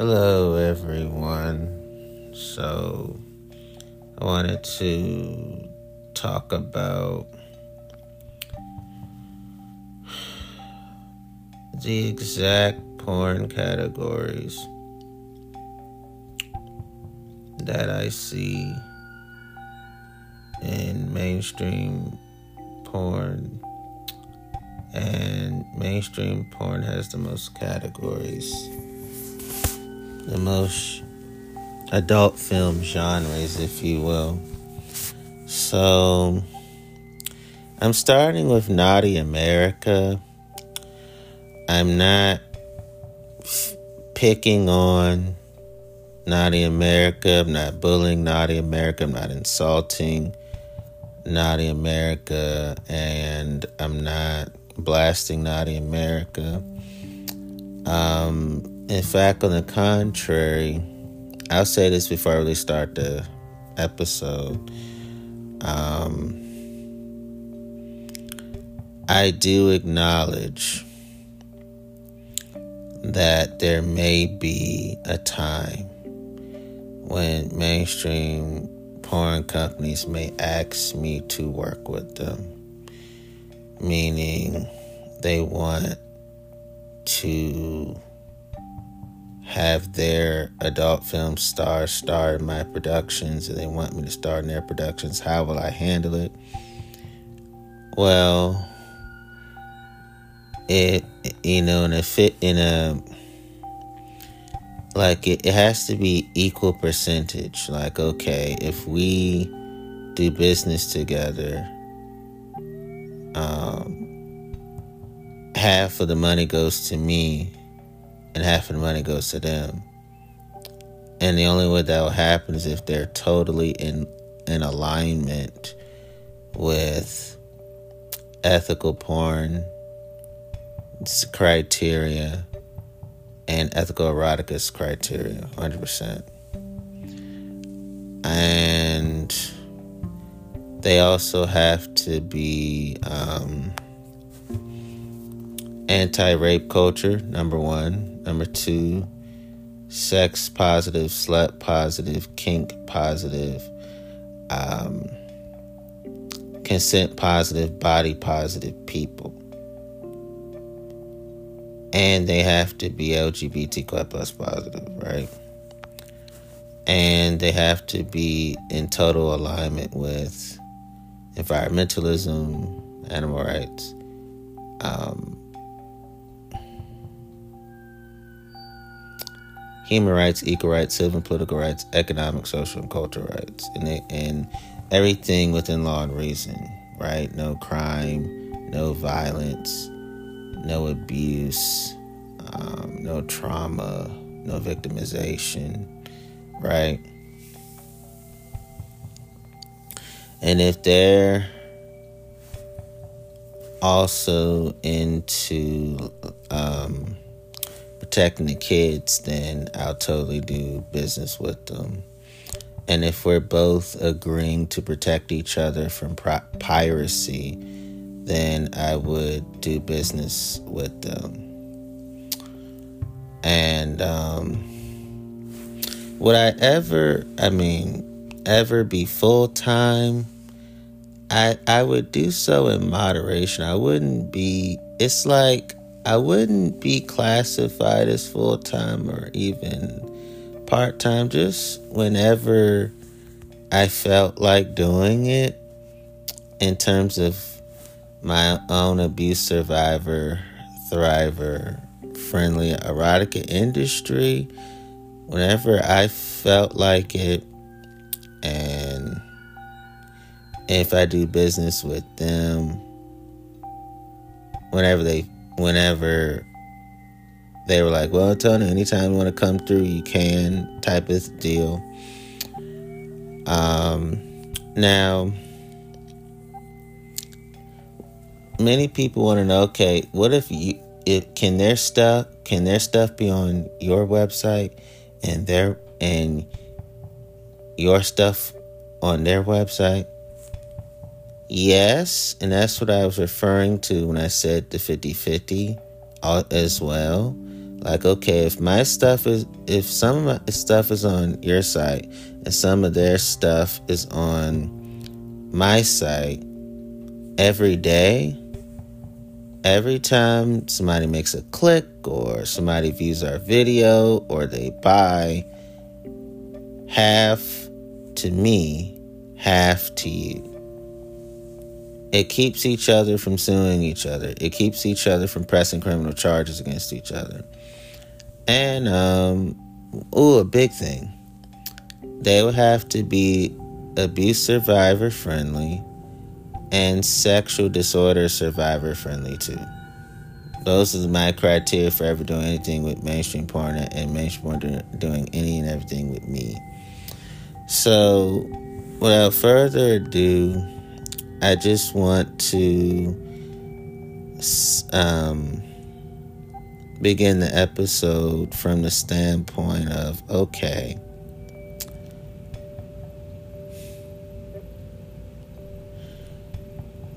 Hello, everyone. So, I wanted to talk about the exact porn categories that I see in mainstream porn. And mainstream porn has the most categories, the most adult film genres, if you will. So, I'm starting with Naughty America. I'm not picking on Naughty America. I'm not bullying Naughty America. I'm not insulting Naughty America. And I'm not blasting Naughty America. Um, in fact, on the contrary, I'll say this before I really start the episode. Um, I do acknowledge that there may be a time when mainstream porn companies may ask me to work with them, meaning they want to have their adult film stars star in my productions and they want me to star in their productions. How will I handle it? Well, it you know in a fit in a like it, it has to be equal percentage like okay if we do business together um half of the money goes to me and half of the money goes to them. And the only way that will happen is if they're totally in in alignment with ethical porn criteria and ethical eroticus criteria 100% and they also have to be um, anti-rape culture number one number two sex positive slut positive kink positive um, consent positive body positive people and they have to be LGBTQ plus positive, right? And they have to be in total alignment with environmentalism, animal rights, um, human rights, equal rights, civil and political rights, economic, social, and cultural rights, and, and everything within law and reason, right? No crime, no violence no abuse, um, no trauma, no victimization, right? And if they're also into um, protecting the kids, then I'll totally do business with them. And if we're both agreeing to protect each other from piracy, then I would do business with them. And um, would I ever, I mean, ever be full time? I I would do so in moderation. I wouldn't be. It's like I wouldn't be classified as full time or even part time. Just whenever I felt like doing it, in terms of my own abuse survivor, thriver, friendly erotica industry whenever I felt like it and if I do business with them whenever they whenever they were like, Well Tony, anytime you want to come through you can type of deal. Um now many people want to know okay what if you it can their stuff can their stuff be on your website and their and your stuff on their website yes and that's what i was referring to when i said the 50-50 uh, as well Like, okay, if my stuff is, if some of my stuff is on your site and some of their stuff is on my site every day, every time somebody makes a click or somebody views our video or they buy, half to me, half to you. It keeps each other from suing each other. It keeps each other from pressing criminal charges against each other. And, um, oh, a big thing. They would have to be abuse survivor friendly and sexual disorder survivor friendly too. Those are my criteria for ever doing anything with mainstream porn and mainstream porn doing any and everything with me. So, without further ado, I just want to um, begin the episode from the standpoint of okay.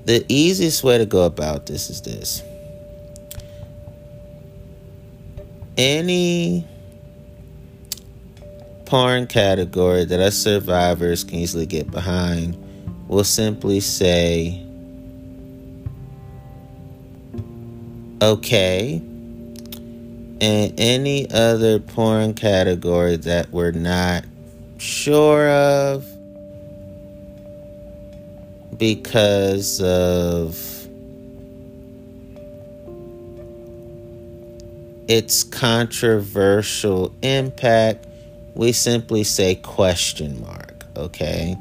The easiest way to go about this is this. Any porn category that us survivors can easily get behind will simply say, okay, and any other porn category that we're not sure of because of its controversial impact, we simply say question mark, okay?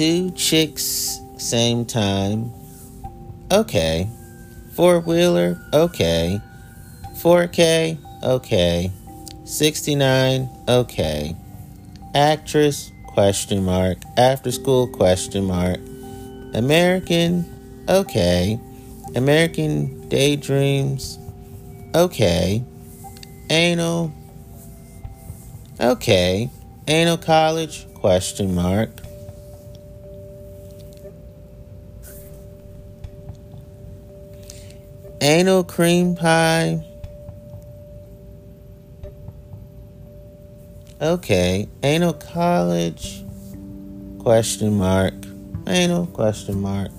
Two chicks same time. Okay. Four wheeler. Okay. 4K. Okay. 69. Okay. Actress question mark. After school question mark. American. Okay. American daydreams. Okay. Anal. Okay. Anal college question mark. Anal cream pie. Okay. Anal college? Question mark. Anal? Question mark.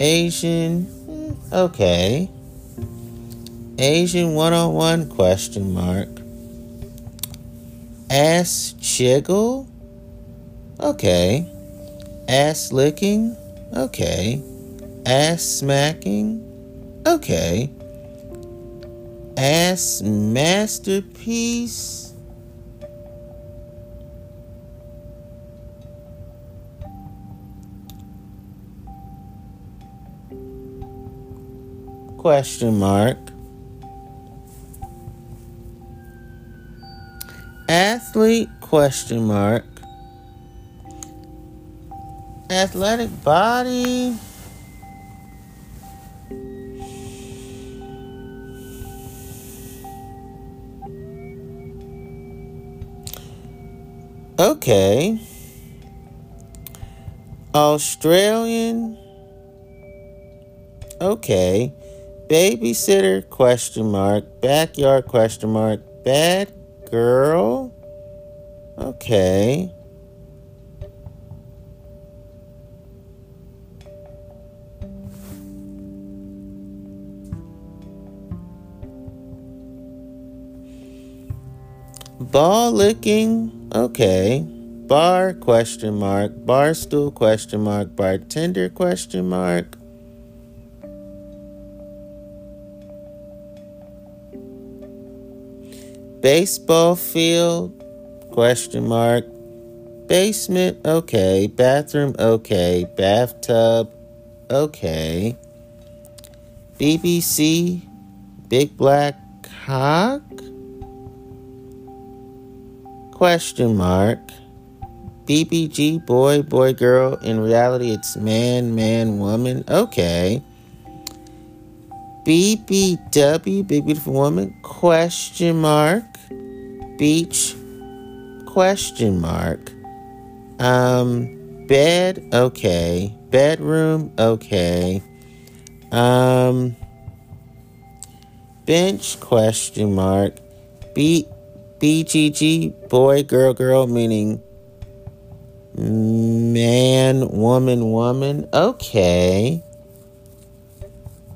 Asian? Hmm, okay. Asian one on one? Question mark. Ass jiggle? Okay. Ass licking? Okay. Ass smacking? Okay. Ass masterpiece. Question mark. Athlete question mark. Athletic body. Okay. Australian. Okay. Babysitter question mark. Backyard question mark. Bad girl. Okay. Ball licking. Okay. Bar question mark. Bar stool question mark. Bartender question mark. Baseball field question mark. Basement okay. Bathroom okay. Bathtub okay. BBC Big Black Cock Question mark. BBG, boy, boy, girl. In reality, it's man, man, woman. Okay. BBW, big beautiful woman. Question mark. Beach. Question mark. Um, bed. Okay. Bedroom. Okay. Um, bench question mark. B BGG boy girl girl meaning man woman woman. Okay.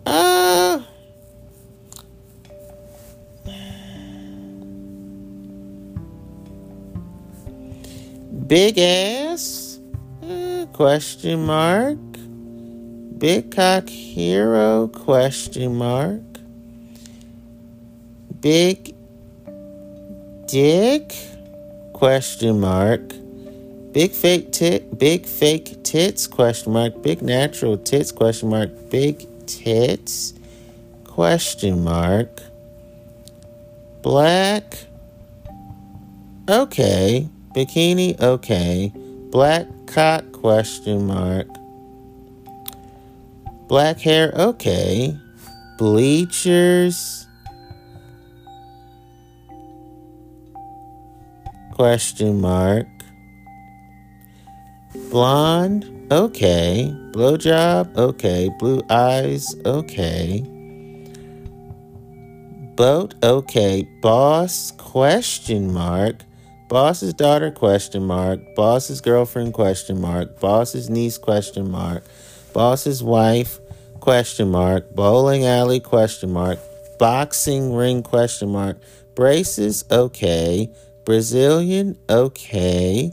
Uh Big ass? Uh, question mark. Big cock hero? Question mark. Big dick? Question mark. Big fake tit, big fake tits? Question mark. Big natural tits? Question mark. Big tits? Question mark. Black? Okay. Bikini? Okay. Black cock? Question mark. Black hair? Okay. Bleachers? Question mark. Blonde? Okay. Blowjob? Okay. Blue eyes? Okay. Boat? Okay. Boss? Question mark. Boss's daughter? Question mark. Boss's girlfriend? Question mark. Boss's niece? Question mark. Boss's wife? Question mark. Bowling alley? Question mark. Boxing ring? Question mark. Braces? Okay. Brazilian, okay.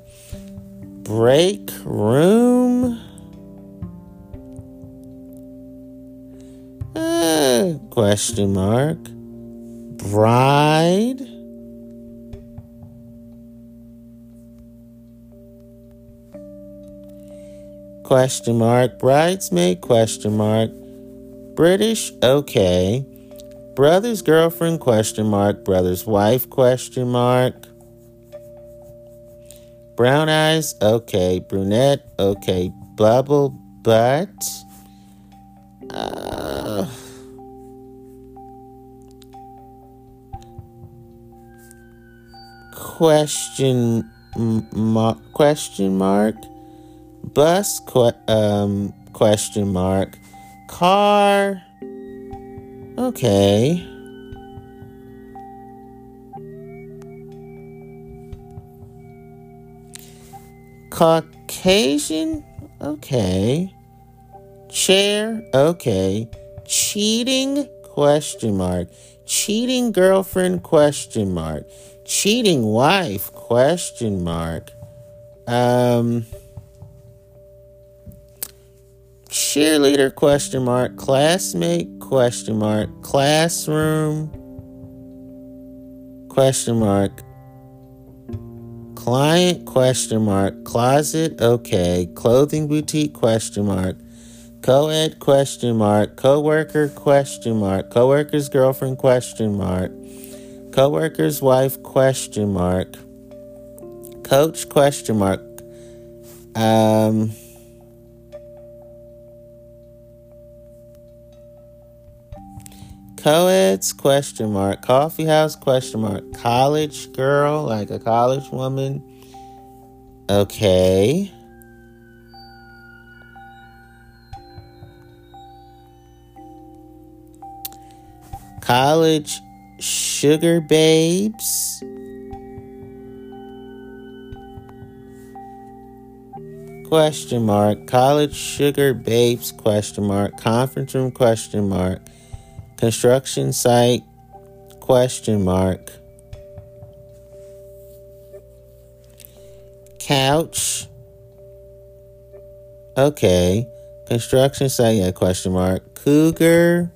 Break room. Uh, question mark. Bride. Question mark. Bridesmaid? Question mark. British? Okay. Brother's girlfriend? Question mark. Brother's wife? Question mark. Brown eyes, okay. Brunette, okay. Bubble butt. Uh, question mark? Question mark. Bus? Um, question mark. Car. Okay. Caucasian? Okay. Chair? Okay. Cheating? Question mark. Cheating girlfriend? Question mark. Cheating wife? Question mark. Um. Cheerleader? Question mark. Classmate? Question mark. Classroom? Question mark. Client question mark. Closet okay. Clothing boutique question mark. Co-ed question mark. Co-worker question mark. Co-worker's girlfriend question mark. Co-worker's wife question mark. Coach question mark. Um Co-eds question mark. Coffee house question mark. College girl, like a college woman. Okay. College sugar babes. Question mark. College sugar babes question mark. Conference room question mark. Construction site? Question mark. Couch? Okay. Construction site? Yeah, question mark. Cougar?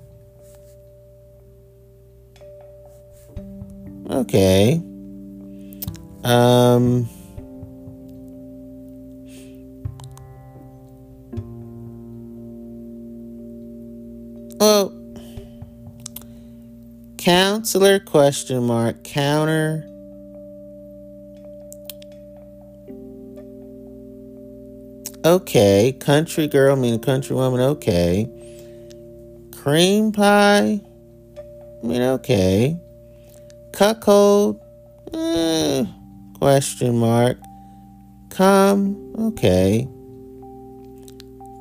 Okay. Um. Well, Counselor question mark counter. Okay. Country girl mean country woman, okay. Cream pie? I mean okay. Cuckold? Eh, question mark. Come, okay.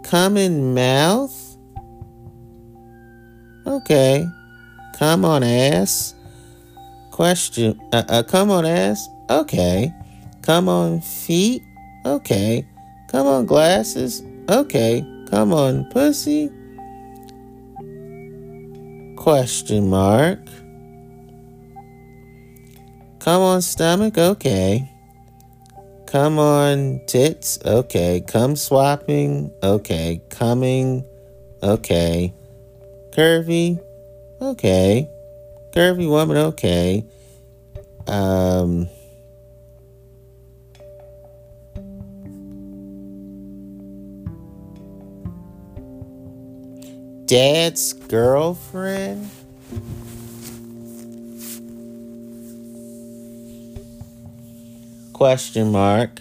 Come in mouth? Okay. Come on, ass. Question. Uh, uh, come on, ass. Okay. Come on, feet. Okay. Come on, glasses. Okay. Come on, pussy. Question mark. Come on, stomach. Okay. Come on, tits. Okay. Come swapping. Okay. Coming. Okay. Curvy. Okay. Curvy woman. Okay. Um. Dad's girlfriend. question mark.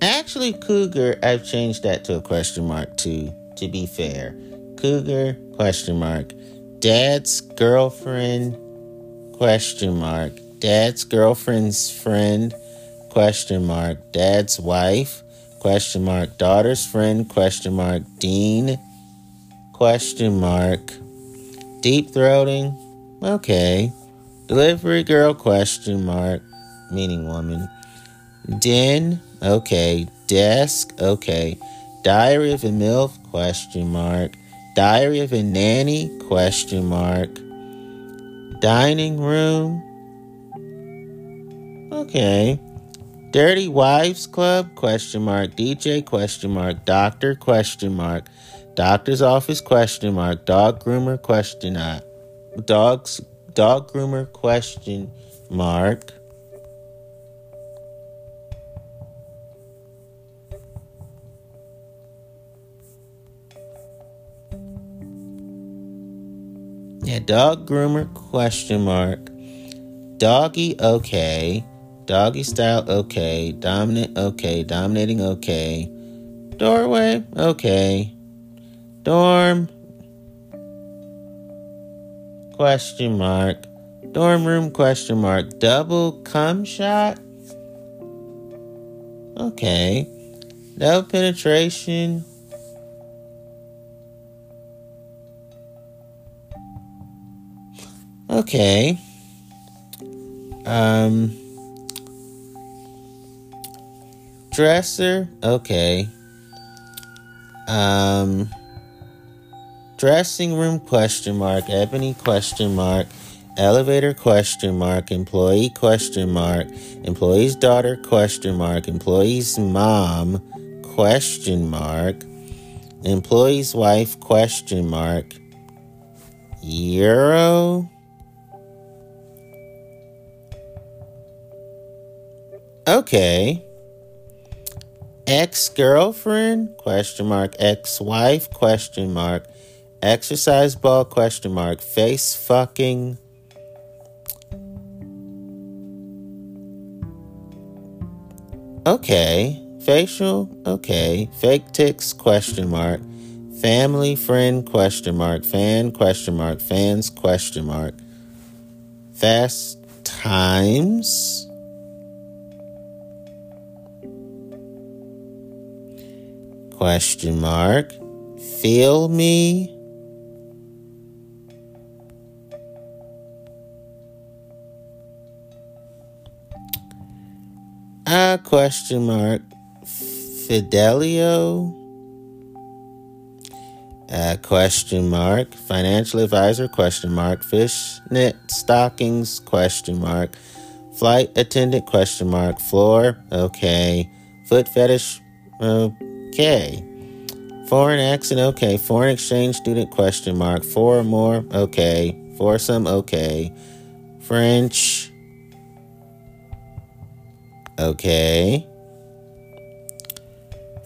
Actually, cougar, I've changed that to a question mark too, to be fair. Cougar, question mark. Dad's girlfriend, question mark. Dad's girlfriend's friend, question mark. Dad's wife, question mark. Daughter's friend, question mark. Dean, question mark. Deep throating, okay. Delivery girl, question mark. Meaning woman. Den, okay. Desk, okay. Diary of a MILF, question mark. Diary of a nanny, question mark. Dining room, okay. Dirty Wives Club, question mark. DJ, question mark. Doctor, question mark. Doctor's office, question mark. Dog groomer, question mark. Dogs, dog groomer, question mark. Yeah, dog groomer question mark. Doggy okay. Doggy style okay. Dominant okay. Dominating okay. Doorway okay. Dorm question mark. Dorm room question mark. Double cum shot. Okay. No penetration. Okay. Um. Dresser. Okay. Um. Dressing room question mark. Ebony question mark. Elevator question mark. Employee question mark. Employee's daughter question mark. Employee's mom question mark. Employee's wife question mark. Euro. Okay. Ex-girlfriend? Question mark. Ex-wife? Question mark. Exercise ball? Question mark. Face fucking. Okay. Facial? Okay. Fake ticks? Question mark. Family friend? Question mark. Fan? Question mark. Fans? Question mark. Fast times? Question mark. Feel me? Ah, question mark. Fidelio? Uh, question mark. Financial advisor? Question mark. Fishnet stockings? Question mark. Flight attendant? Question mark. Floor? Okay. Foot fetish? Uh, Okay. Foreign accent, okay. Foreign exchange student, question mark. Four or more, okay. Foursome, okay. French, okay.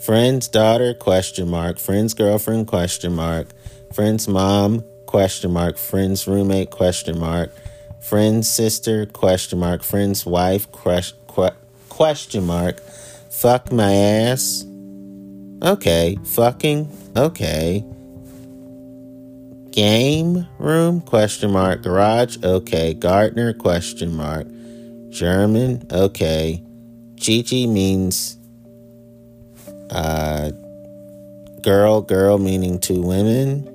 Friend's daughter, question mark. Friend's girlfriend, question mark. Friend's mom, question mark. Friend's roommate, question mark. Friend's sister, question mark. Friend's wife, question mark. Fuck my ass, Okay. Fucking. Okay. Game room? Question mark. Garage? Okay. Gardener? Question mark. German? Okay. GG means uh, girl, girl meaning two women.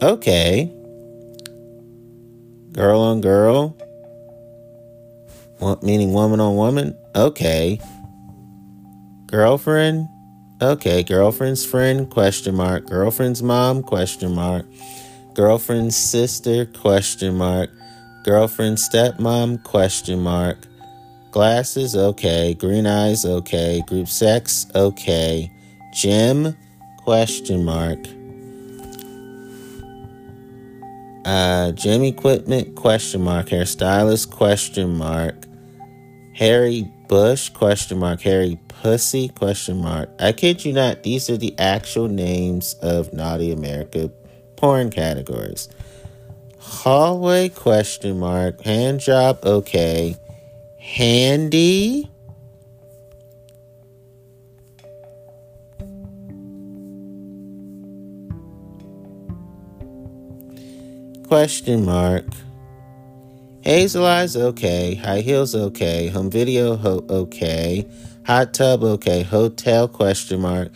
Okay. Girl on girl. What meaning woman on woman. Okay. Girlfriend. Okay. Girlfriend's friend. Question mark. Girlfriend's mom. Question mark. Girlfriend's sister. Question mark. Girlfriend's stepmom. Question mark. Glasses. Okay. Green eyes. Okay. Group sex. Okay. Gym. Question mark. Uh, gym equipment? Question mark. Hairstylist? Question mark. Harry Bush? Question mark. Harry Pussy? Question mark. I kid you not. These are the actual names of Naughty America porn categories. Hallway? Question mark. Hand job? Okay. Handy? Question mark. Hazel eyes okay. High heels okay. Home video ho- okay. Hot tub okay. Hotel question mark.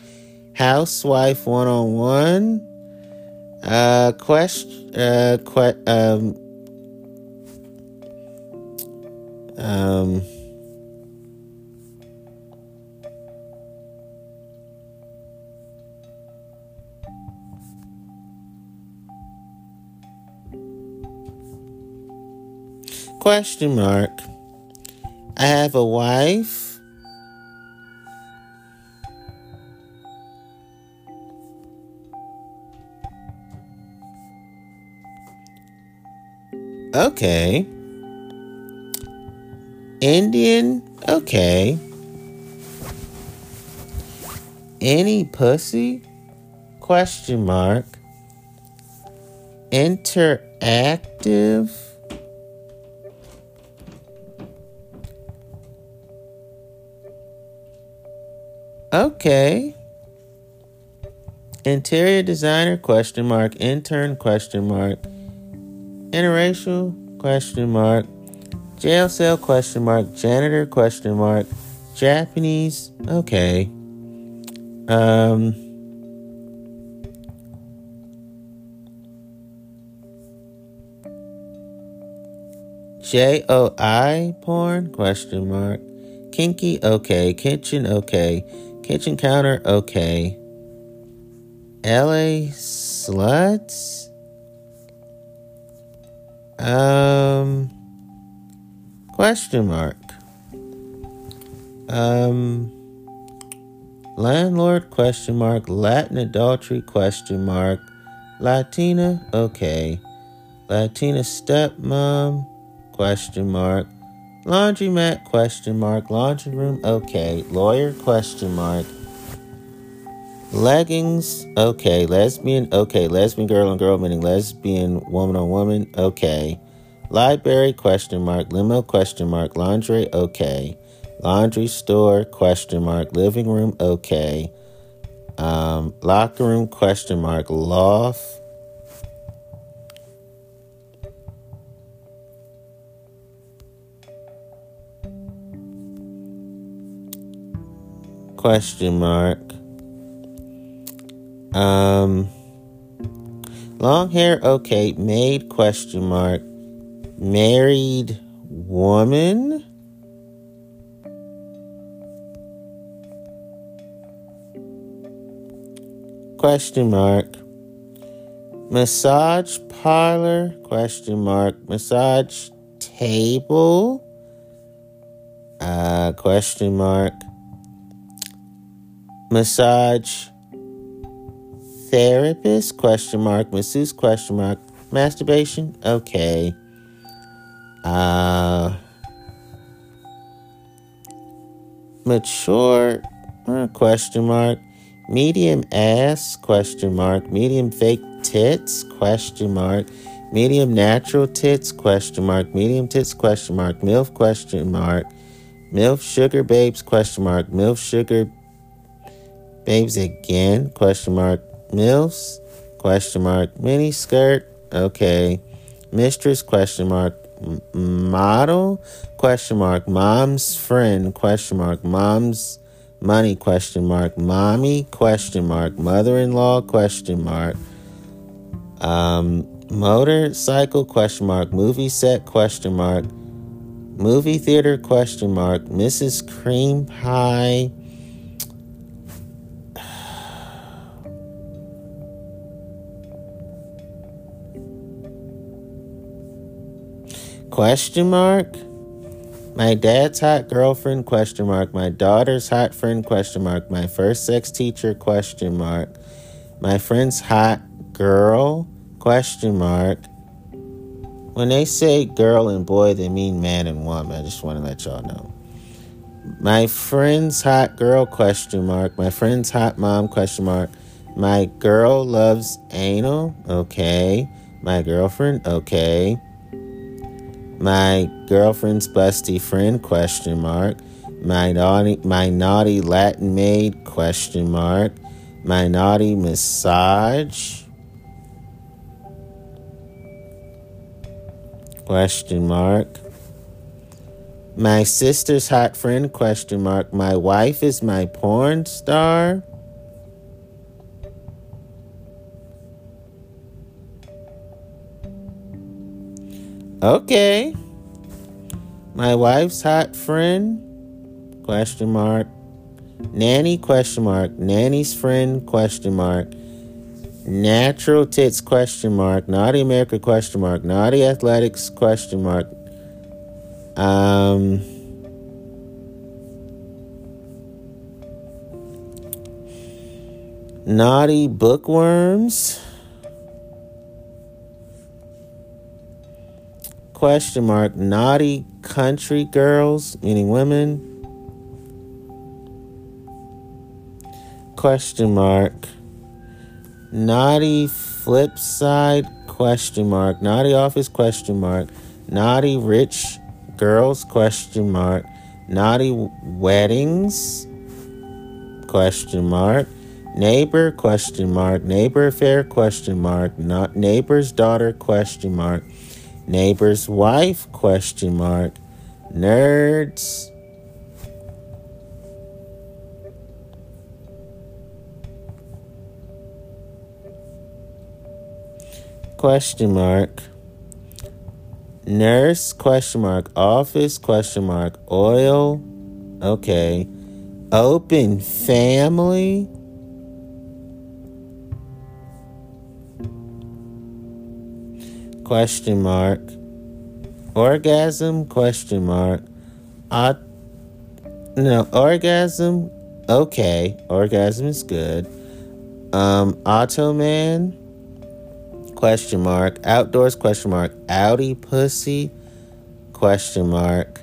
Housewife one on one. Uh, question. Uh, que- um. Um. Question mark. I have a wife. Okay. Indian? Okay. Any pussy? Question mark. Interactive? Okay. Interior designer question mark. Intern question mark. Interracial question mark. Jail cell question mark. Janitor question mark. Japanese. Okay. Um J O I porn question mark. Kinky okay. Kitchen okay. Kitchen counter, okay. LA sluts? Um, question mark. Um, landlord, question mark. Latin adultery, question mark. Latina, okay. Latina stepmom, question mark. Laundromat question mark. Laundry room okay. Lawyer question mark. Leggings okay. Lesbian okay. Lesbian girl on girl meaning lesbian woman on woman okay. Library question mark. Limo question mark. Laundry okay. Laundry store question mark. Living room okay. Um, locker room question mark. Loft question mark. Um, long hair, okay. Maid, question mark. Married woman. Question mark. Massage parlor, question mark. Massage table, uh, question mark massage therapist question mark masseuse question mark masturbation okay. Uh mature uh, question mark medium ass question mark medium fake tits question mark medium natural tits question mark medium tits question mark milf question mark milf sugar babes question mark milf sugar Babes again? Question mark. Milfs? Question mark. Mini skirt? Okay. Mistress? Question mark. Model? Question mark. Mom's friend? Question mark. Mom's money? Question mark. Mommy? Question mark. Mother-in-law? Question mark. Um, motorcycle question mark. Movie set question mark. Movie theater question mark. Mrs. Cream Pie. Question mark? My dad's hot girlfriend? Question mark. My daughter's hot friend? Question mark. My first sex teacher? Question mark. My friend's hot girl? Question mark. When they say girl and boy they mean man and woman. I just want to let y'all know. My friend's hot girl? Question mark. My friend's hot mom? Question mark. My girl loves anal? Okay. My girlfriend? Okay my girlfriend's busty friend question mark. My naughty my naughty latin maid question mark. My naughty massage question mark. My sister's hot friend question mark. My wife is my porn star Okay. My wife's hot friend? Question mark. Nanny question mark. Nanny's friend question mark. Natural tits question mark. Naughty America question mark. Naughty athletics question mark. Um Naughty bookworms. Question mark naughty country girls meaning women? Question mark. Naughty flip side question mark. Naughty office question mark. Naughty rich girls question mark. Naughty weddings question mark. Neighbor question mark. Neighbor affair question mark. Not neighbor's daughter question mark neighbor's wife question mark. Nerds. Question mark. Nurse question mark. Office question mark. Oil. Okay. Open family question mark orgasm question mark uh, no orgasm okay orgasm is good um man question mark outdoors question mark audi pussy question mark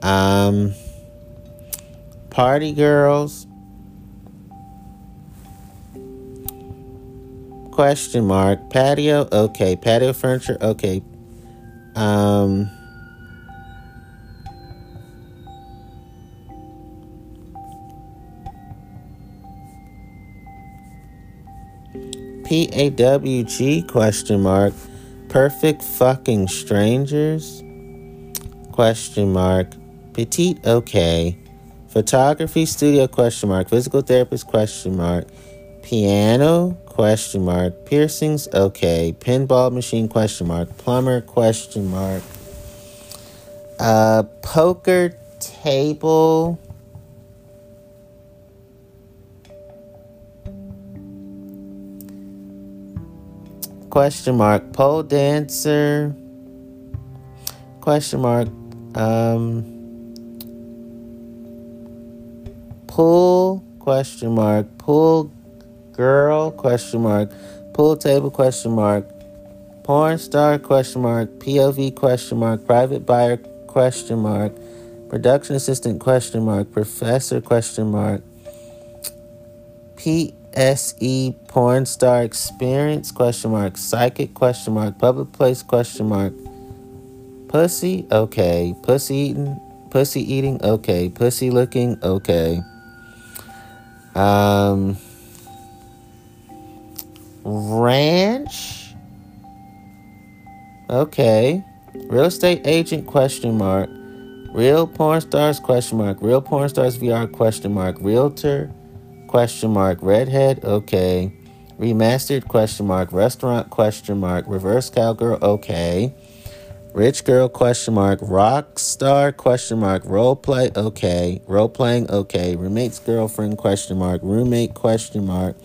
um party girls Question mark. Patio. Okay. Patio furniture. Okay. Um. P A W G question mark. Perfect fucking strangers? Question mark. Petite okay. Photography studio question mark. Physical therapist question mark. Piano question mark piercings okay. Pinball machine question mark. Plumber question mark. Uh poker table. Question mark pole dancer. Question mark um pool question mark pool girl question mark pool table question mark porn star question mark pov question mark private buyer question mark production assistant question mark professor question mark pse porn star experience question mark psychic question mark public place question mark pussy okay pussy eating pussy eating okay pussy looking okay um Ranch. Okay. Real estate agent question mark. Real porn stars question mark. Real porn stars VR question mark. Realtor question mark. Redhead. Okay. Remastered question mark. Restaurant question mark. Reverse cowgirl. Okay. Rich girl question mark. Rock star question mark. Role play. Okay. Role playing. Okay. Roommate's girlfriend question mark. Roommate question mark.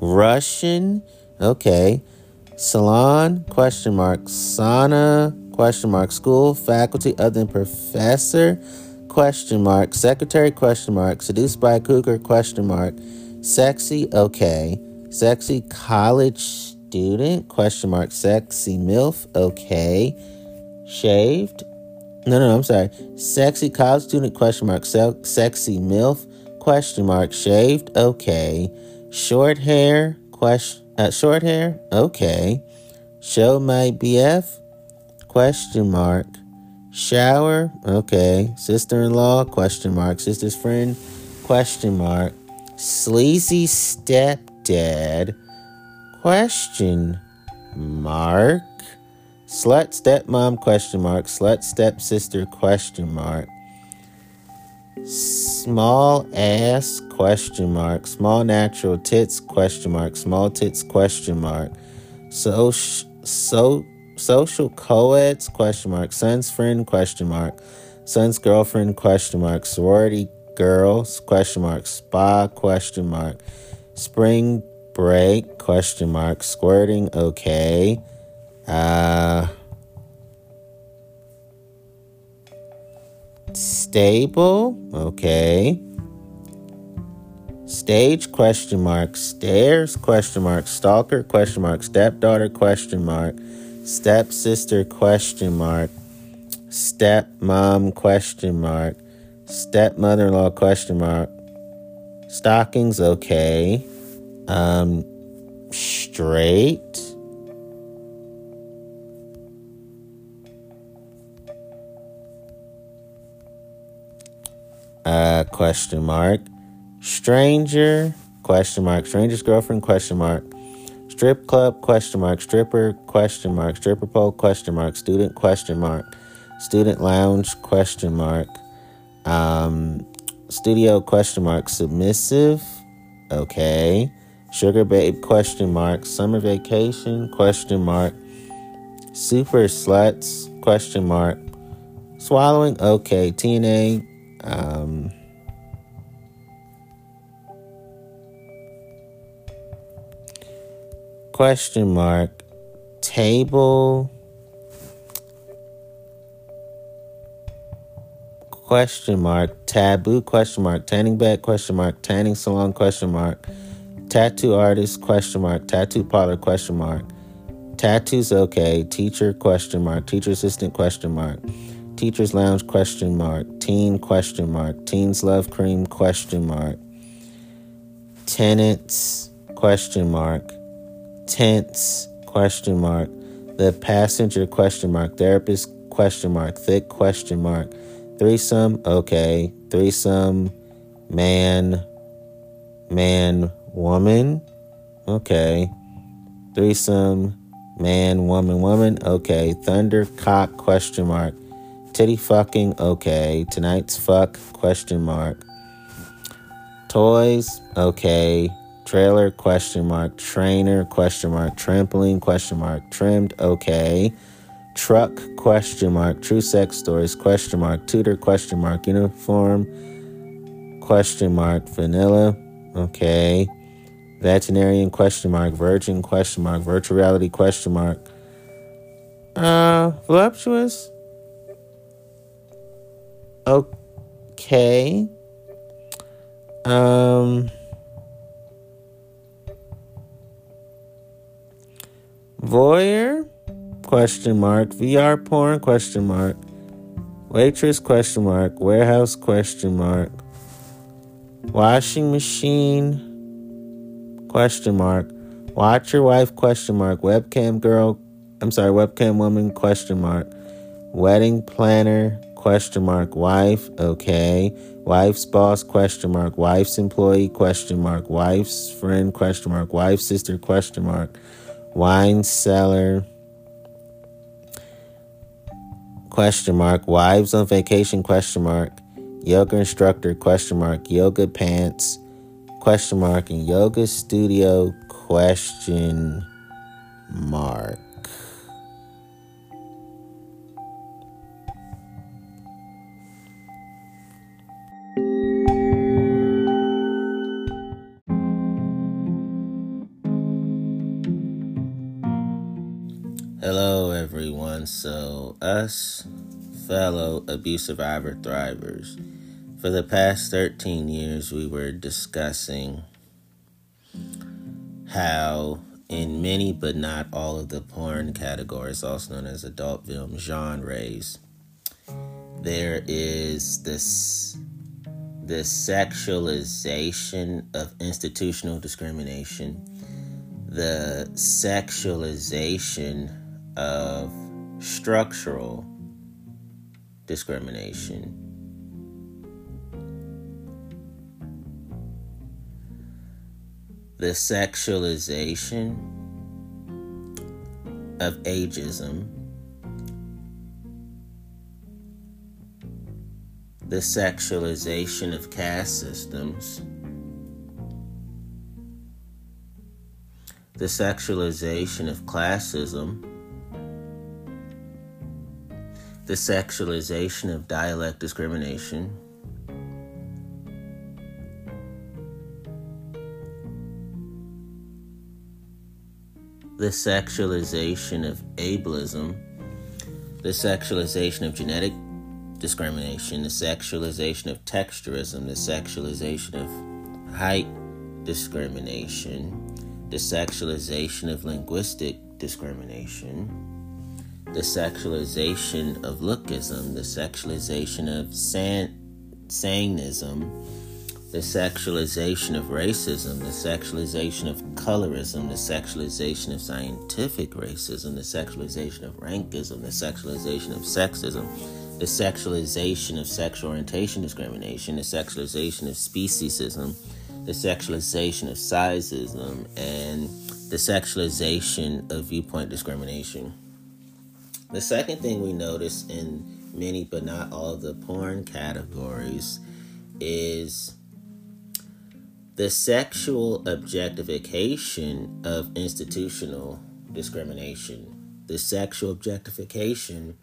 Russian. Okay. Salon question mark. Sauna question mark. School faculty other than professor question mark. Secretary question mark. Seduced by a cougar question mark. Sexy. Okay. Sexy college student question mark. Sexy milf. Okay. Shaved. No, no, no, I'm sorry. Sexy college student question mark. Se- sexy milf question mark. Shaved. Okay. Short hair question uh, short hair? Okay. Show my BF? Question mark. Shower? Okay. Sister-in-law? Question mark. Sister's friend? Question mark. Sleazy stepdad? Question mark. Slut stepmom? Question mark. Slut stepsister? Question mark. Small ass question mark. Small natural tits question mark. Small tits question mark. So so social co-eds question mark. Son's friend question mark. Son's girlfriend question mark. Sorority girls question mark. Spa question mark. Spring break question mark. Squirting okay. Uh Stable, okay. Stage question mark, stairs question mark, stalker question mark, stepdaughter question mark, stepsister question mark, stepmom question mark, stepmother-in-law question mark, stockings okay, um, straight, uh, question mark. Stranger, question mark. Stranger's girlfriend, question mark. Strip club, question mark. Stripper, question mark. Stripper pole, question mark. Student, question mark. Student lounge, question mark. Um, studio, question mark. Submissive, okay. Sugar babe, question mark. Summer vacation, question mark. Super sluts, question mark. Swallowing, okay. TNA, um, question mark table. Question mark taboo. Question mark tanning bed. Question mark tanning salon. Question mark tattoo artist. Question mark tattoo parlor. Question mark tattoos okay. Teacher question mark. Teacher assistant question mark Teachers Lounge question mark. Teen question mark. Teens Love Cream question mark. Tenants question mark. Tents question mark. The passenger question mark. Therapist question mark. Thick question mark. Threesome okay. Threesome man man woman okay. Threesome man woman woman okay. Thunder cock question mark. Titty fucking, okay. Tonight's fuck, question mark. Toys, okay. Trailer, question mark. Trainer, question mark. Trampoline, question mark. Trimmed, okay. Truck, question mark. True sex stories, question mark. Tutor, question mark. Uniform, question mark. Vanilla, okay. Veterinarian, question mark. Virgin, question mark. Virtual reality, question mark. Uh, voluptuous? Okay. Um. Voyeur? Question mark. VR porn? Question mark. Waitress? Question mark. Warehouse? Question mark. Washing machine? Question mark. Watch your wife? Question mark. Webcam girl? I'm sorry. Webcam woman? Question mark. Wedding planner? Question mark wife okay. Wife's boss question mark. Wife's employee question mark. Wife's friend question mark. Wife's sister question mark. Wine cellar question mark. Wives on vacation question mark. Yoga instructor question mark. Yoga pants question mark. And yoga studio question mark. Everyone. So, us fellow abuse survivor thrivers, for the past 13 years, we were discussing how, in many but not all of the porn categories, also known as adult film genres, there is this the sexualization of institutional discrimination, the sexualization of structural discrimination. The sexualization of ageism, the sexualization of caste systems, the sexualization of classism the sexualization of dialect discrimination, the sexualization of ableism, the sexualization of genetic discrimination, the sexualization of texturism, the sexualization of height discrimination, the sexualization of linguistic discrimination the sexualization of lookism, the sexualization of san- sangism, the sexualization of racism, the sexualization of colorism, the sexualization of scientific racism, the sexualization of rankism, the sexualization of sexism, the sexualization of sexual orientation discrimination, the sexualization of speciesism, the sexualization of sizeism, and the sexualization of viewpoint discrimination. The second thing we notice in many, but not all, of the porn categories is the sexual objectification of institutional discrimination, the sexual objectification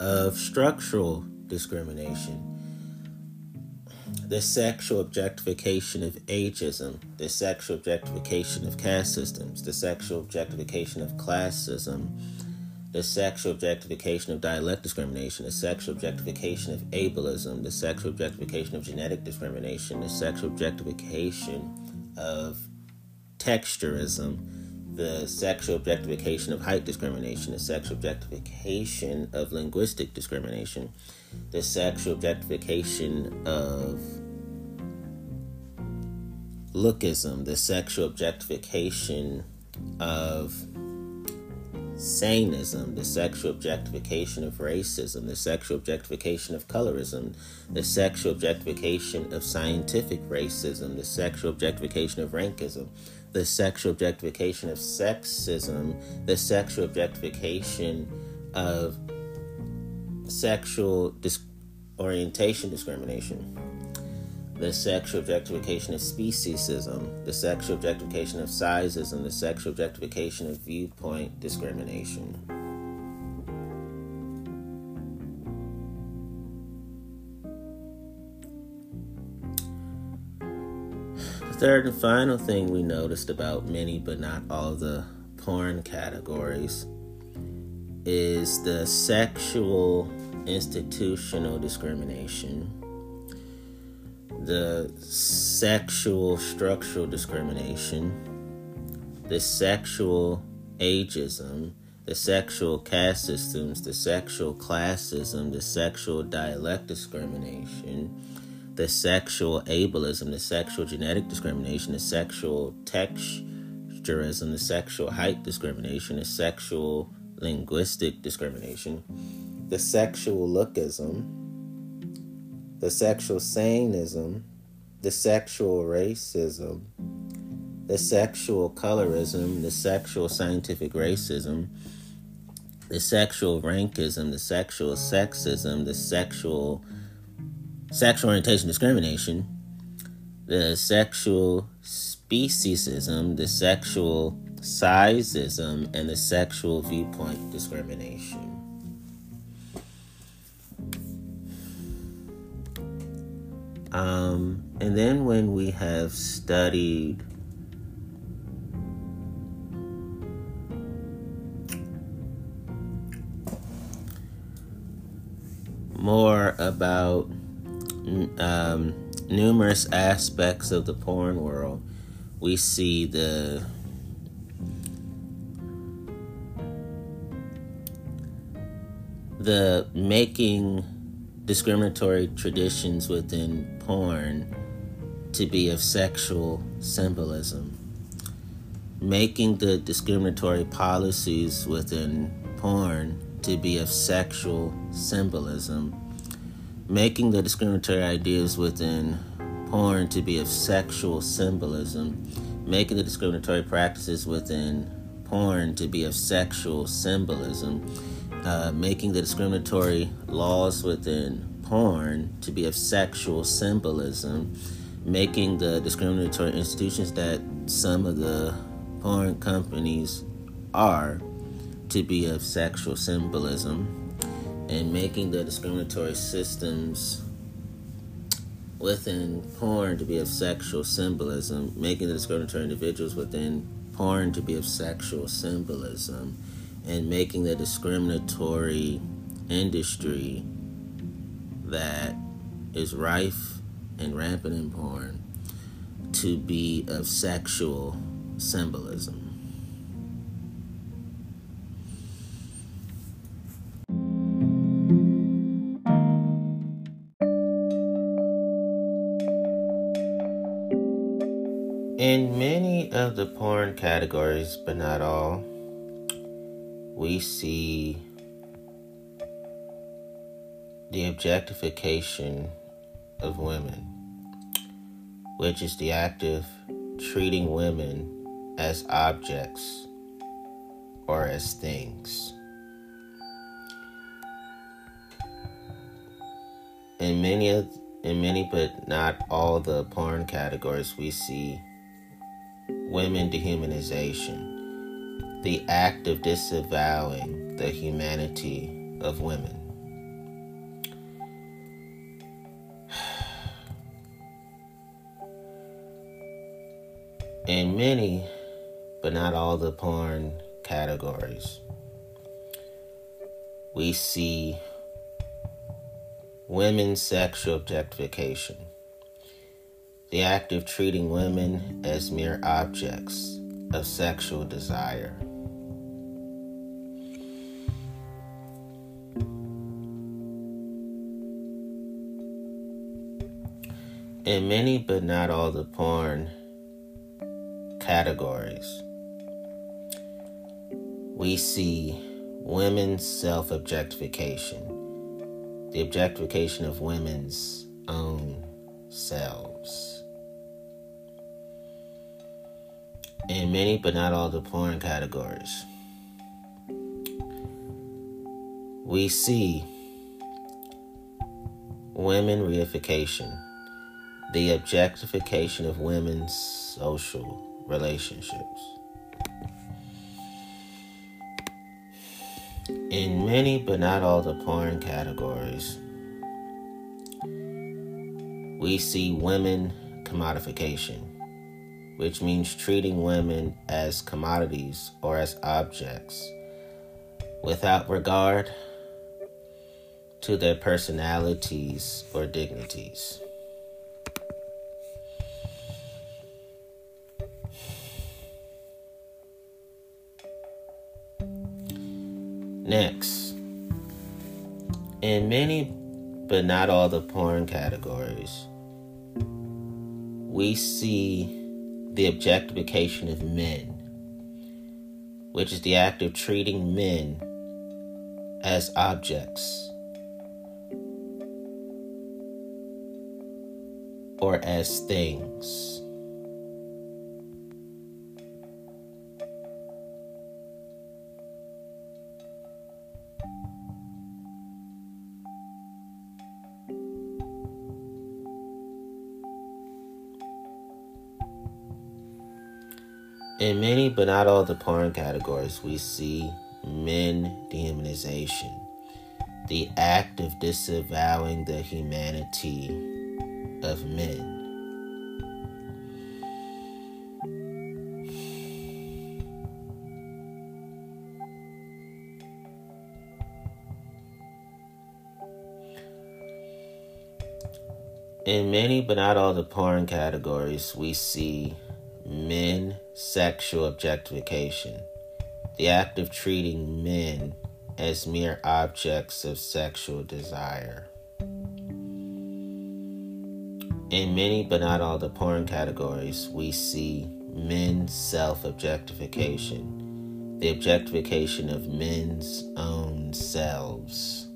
of structural discrimination, the sexual objectification of ageism, the sexual objectification of caste systems, the sexual objectification of classism the sexual objectification of dialect discrimination, the sexual objectification of ableism, the sexual objectification of genetic discrimination, the sexual objectification of texturism, the sexual objectification of height discrimination, the sexual objectification of linguistic discrimination, the sexual objectification of lookism, the sexual objectification of Saneism, the sexual objectification of racism, the sexual objectification of colorism, the sexual objectification of scientific racism, the sexual objectification of rankism, the sexual objectification of sexism, the sexual objectification of sexual dis- orientation discrimination the sexual objectification of speciesism, the sexual objectification of sizeism, the sexual objectification of viewpoint discrimination. The third and final thing we noticed about many but not all the porn categories is the sexual institutional discrimination the sexual structural discrimination, the sexual ageism, the sexual caste systems, the sexual classism, the sexual dialect discrimination, the sexual ableism, the sexual genetic discrimination, the sexual texturism, the sexual height discrimination, the sexual linguistic discrimination, the sexual lookism, the sexual sanism, the sexual racism, the sexual colorism, the sexual scientific racism, the sexual rankism, the sexual sexism, the sexual sexual orientation discrimination, the sexual speciesism, the sexual sizeism, and the sexual viewpoint discrimination. Um, and then when we have studied more about um, numerous aspects of the porn world, we see the the making discriminatory traditions within porn to be of sexual symbolism, making the discriminatory policies within porn to be of sexual symbolism, making the discriminatory ideas within porn to be of sexual symbolism, making the discriminatory practices within porn to be of sexual symbolism. Uh, making the discriminatory laws within porn to be of sexual symbolism, making the discriminatory institutions that some of the porn companies are to be of sexual symbolism, and making the discriminatory systems within porn to be of sexual symbolism, making the discriminatory individuals within porn to be of sexual symbolism and making the discriminatory industry that is rife and rampant in porn to be of sexual symbolism. In many of the porn categories, but not all, we see the objectification of women, which is the act of treating women as objects or as things. In many of in many but not all the porn categories we see women dehumanization the act of disavowing the humanity of women. In many, but not all the porn categories, we see women's sexual objectification, the act of treating women as mere objects of sexual desire. in many but not all the porn categories, we see women's self objectification, the objectification of women's own selves. In many but not all the porn categories, we see women reification the objectification of women's social relationships. In many, but not all, the porn categories, we see women commodification, which means treating women as commodities or as objects without regard to their personalities or dignities. Next, in many but not all the porn categories, we see the objectification of men, which is the act of treating men as objects or as things. In many, but not all, the porn categories, we see men dehumanization, the act of disavowing the humanity of men. In many, but not all, the porn categories, we see men sexual objectification, the act of treating men as mere objects of sexual desire. In many, but not all, the porn categories, we see men's self objectification, the objectification of men's own selves.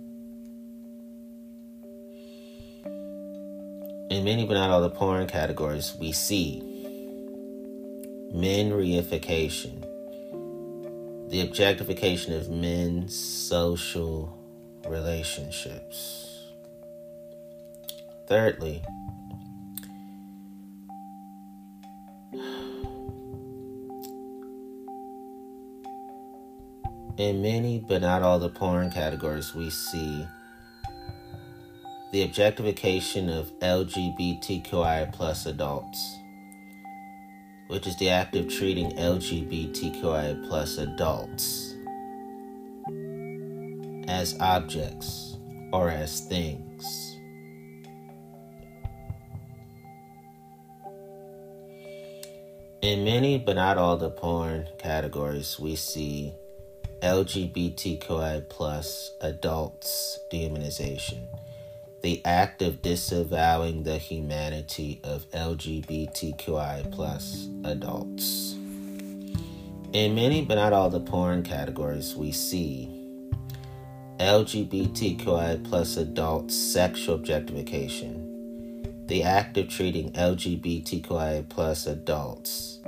In many, but not all, the porn categories, we see men reification, the objectification of men's social relationships. Thirdly, in many but not all the porn categories, we see the objectification of LGBTQI plus adults which is the act of treating LGBTQI plus adults as objects or as things. In many, but not all, the porn categories, we see LGBTQI plus adults dehumanization the act of disavowing the humanity of LGBTQI adults. In many, but not all, the porn categories, we see LGBTQI plus adults sexual objectification, the act of treating LGBTQI adults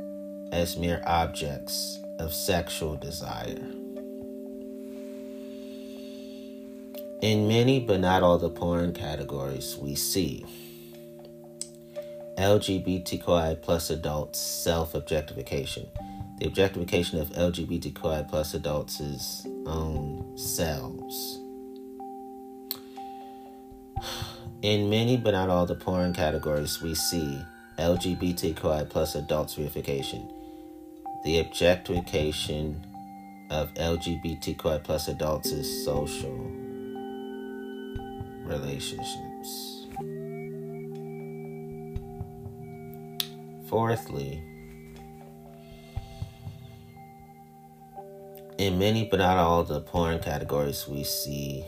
as mere objects of sexual desire. In many, but not all, the porn categories, we see LGBTQI plus adults self objectification. The objectification of LGBTQI plus adults' own selves. In many, but not all, the porn categories, we see LGBTQI plus adults reification. The objectification of LGBTQI plus adults' social relationships. Fourthly, in many but not all the porn categories, we see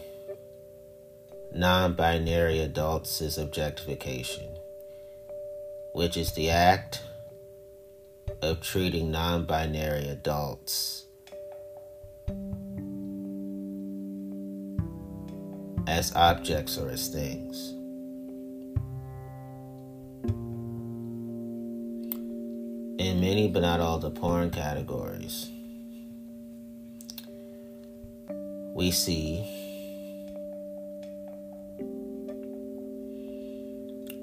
non binary adults as objectification, which is the act of treating non binary adults as objects or as things. In many, but not all, the porn categories, we see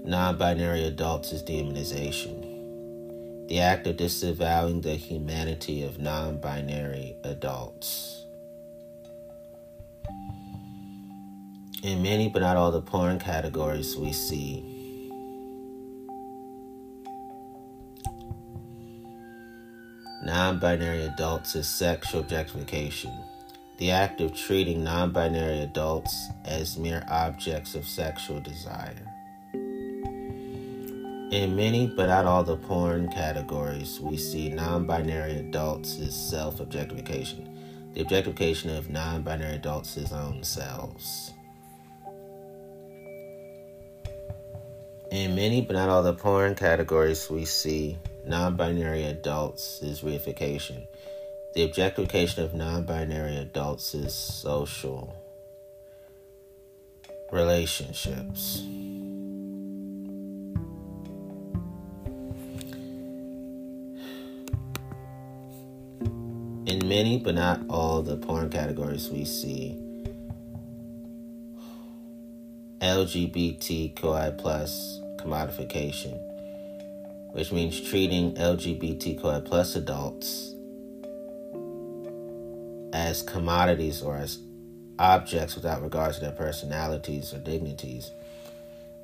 non binary adults as dehumanization. The act of disavowing the humanity of non binary adults. In many but not all the porn categories we see. Non-binary adults as sexual objectification. The act of treating non-binary adults as mere objects of sexual desire. In many but not all the porn categories we see non-binary adults as self-objectification. The objectification of non-binary adults as own selves In many, but not all, the porn categories we see non binary adults is reification. The objectification of non binary adults is social relationships. In many, but not all, the porn categories we see LGBTQI plus commodification, which means treating LGBTQI plus adults as commodities or as objects without regard to their personalities or dignities.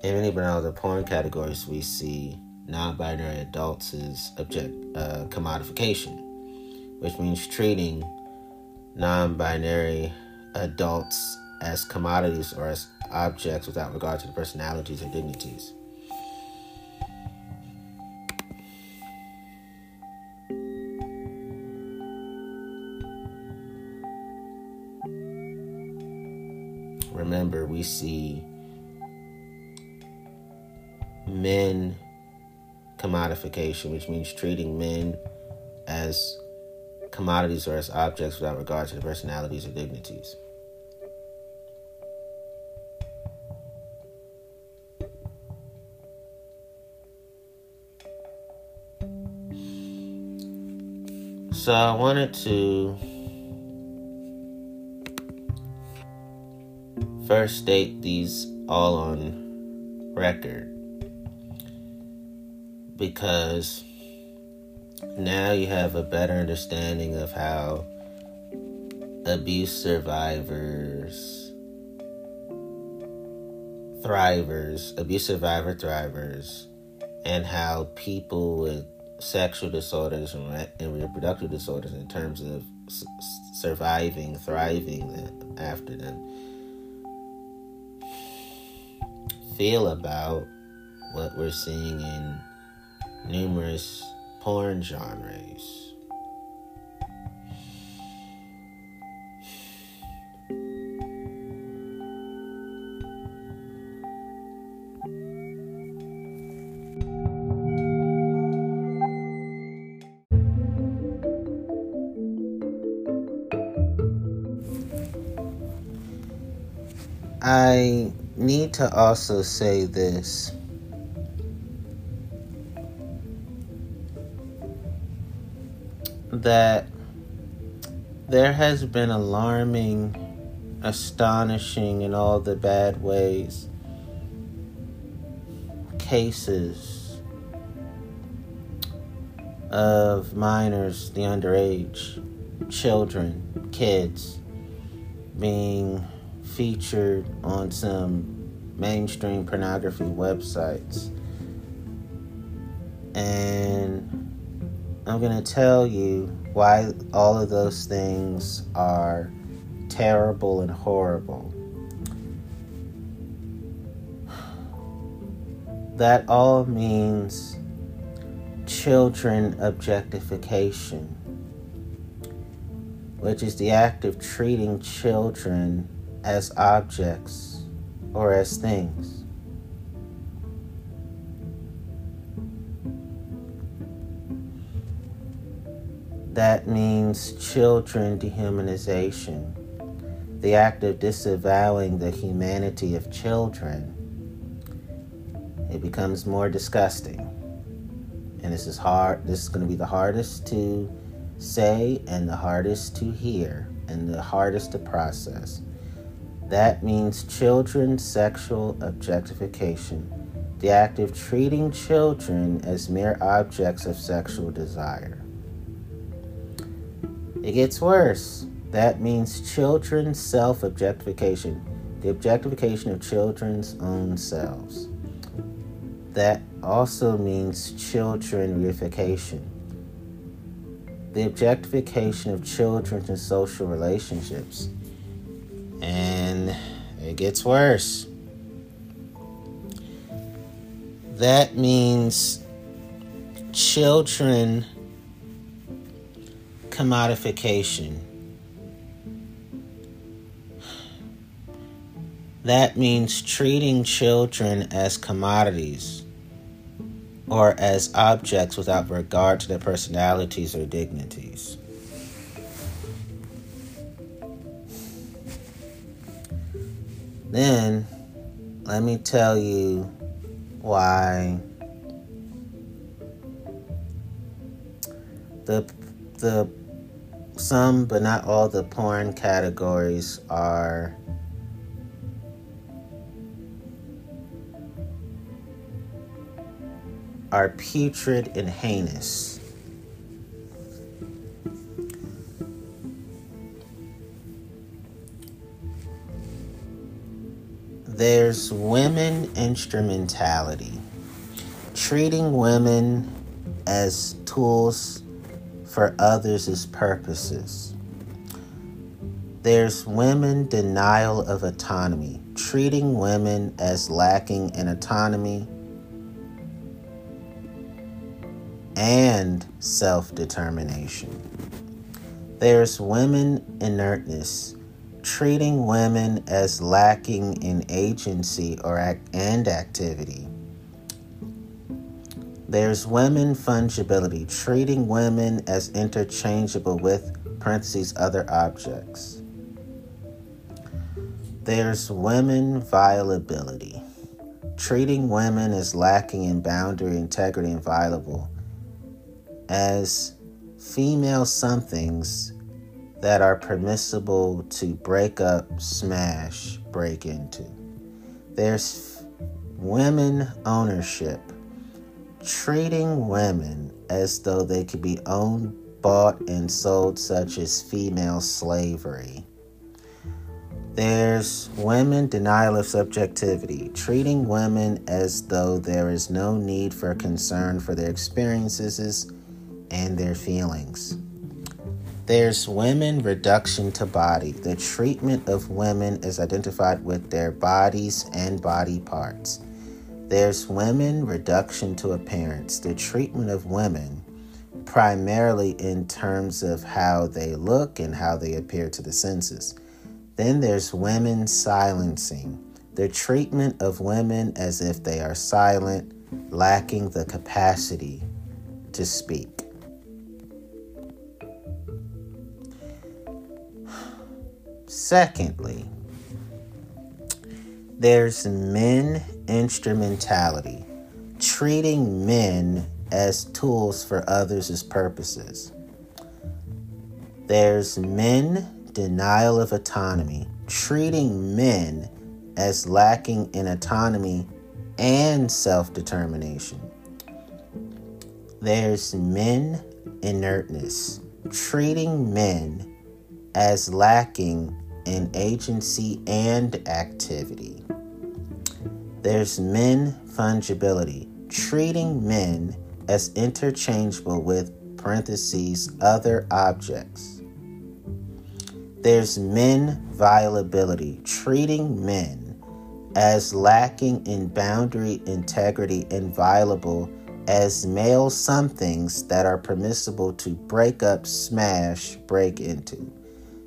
In many other porn categories, we see non-binary adults as object uh, commodification, which means treating non-binary adults as commodities or as objects without regard to the personalities or dignities. Remember, we see men commodification, which means treating men as commodities or as objects without regard to the personalities or dignities. So I wanted to first state these all on record. Because now you have a better understanding of how abuse survivors, thrivers, abuse survivor thrivers, and how people with sexual disorders and reproductive disorders, in terms of surviving, thriving uh, after them, feel about what we're seeing in numerous porn genres. I to also say this. That there has been alarming, astonishing, in all the bad ways cases of minors, the underage, children, kids being featured on some mainstream pornography websites. And I'm going to tell you why all of those things are terrible and horrible. That all means children objectification, which is the act of treating children as objects or as things. That means children dehumanization, the act of disavowing the humanity of children. It becomes more disgusting. And this is hard, this is going to be the hardest to say and the hardest to hear and the hardest to process. That means children's sexual objectification, the act of treating children as mere objects of sexual desire. It gets worse. That means children's self objectification, the objectification of children's own selves. That also means children reification, the objectification of children in social relationships. And it gets worse. That means children commodification. That means treating children as commodities or as objects without regard to their personalities or dignities. Then, let me tell you why the the some, but not all, the porn categories are are putrid and heinous. There's women instrumentality, treating women as tools for others' purposes. There's women denial of autonomy, treating women as lacking in autonomy and self determination. There's women inertness, treating women as lacking in agency or act- and activity. There's women fungibility, treating women as interchangeable with parentheses other objects. There's women violability, treating women as lacking in boundary, integrity, and violable as female somethings that are permissible to break up, smash, break into. There's women ownership, treating women as though they could be owned, bought, and sold, such as female slavery. There's women denial of subjectivity, treating women as though there is no need for concern for their experiences and their feelings. There's women reduction to body. The treatment of women is identified with their bodies and body parts. There's women reduction to appearance. The treatment of women primarily in terms of how they look and how they appear to the senses. Then there's women silencing. The treatment of women as if they are silent, lacking the capacity to speak. Secondly, there's men instrumentality, treating men as tools for others' purposes. There's men denial of autonomy, treating men as lacking in autonomy and self determination. There's men inertness, treating men as lacking in agency and activity. There's men fungibility, treating men as interchangeable with parentheses other objects. There's men violability, treating men as lacking in boundary, integrity, and violable as male somethings that are permissible to break up, smash, break into.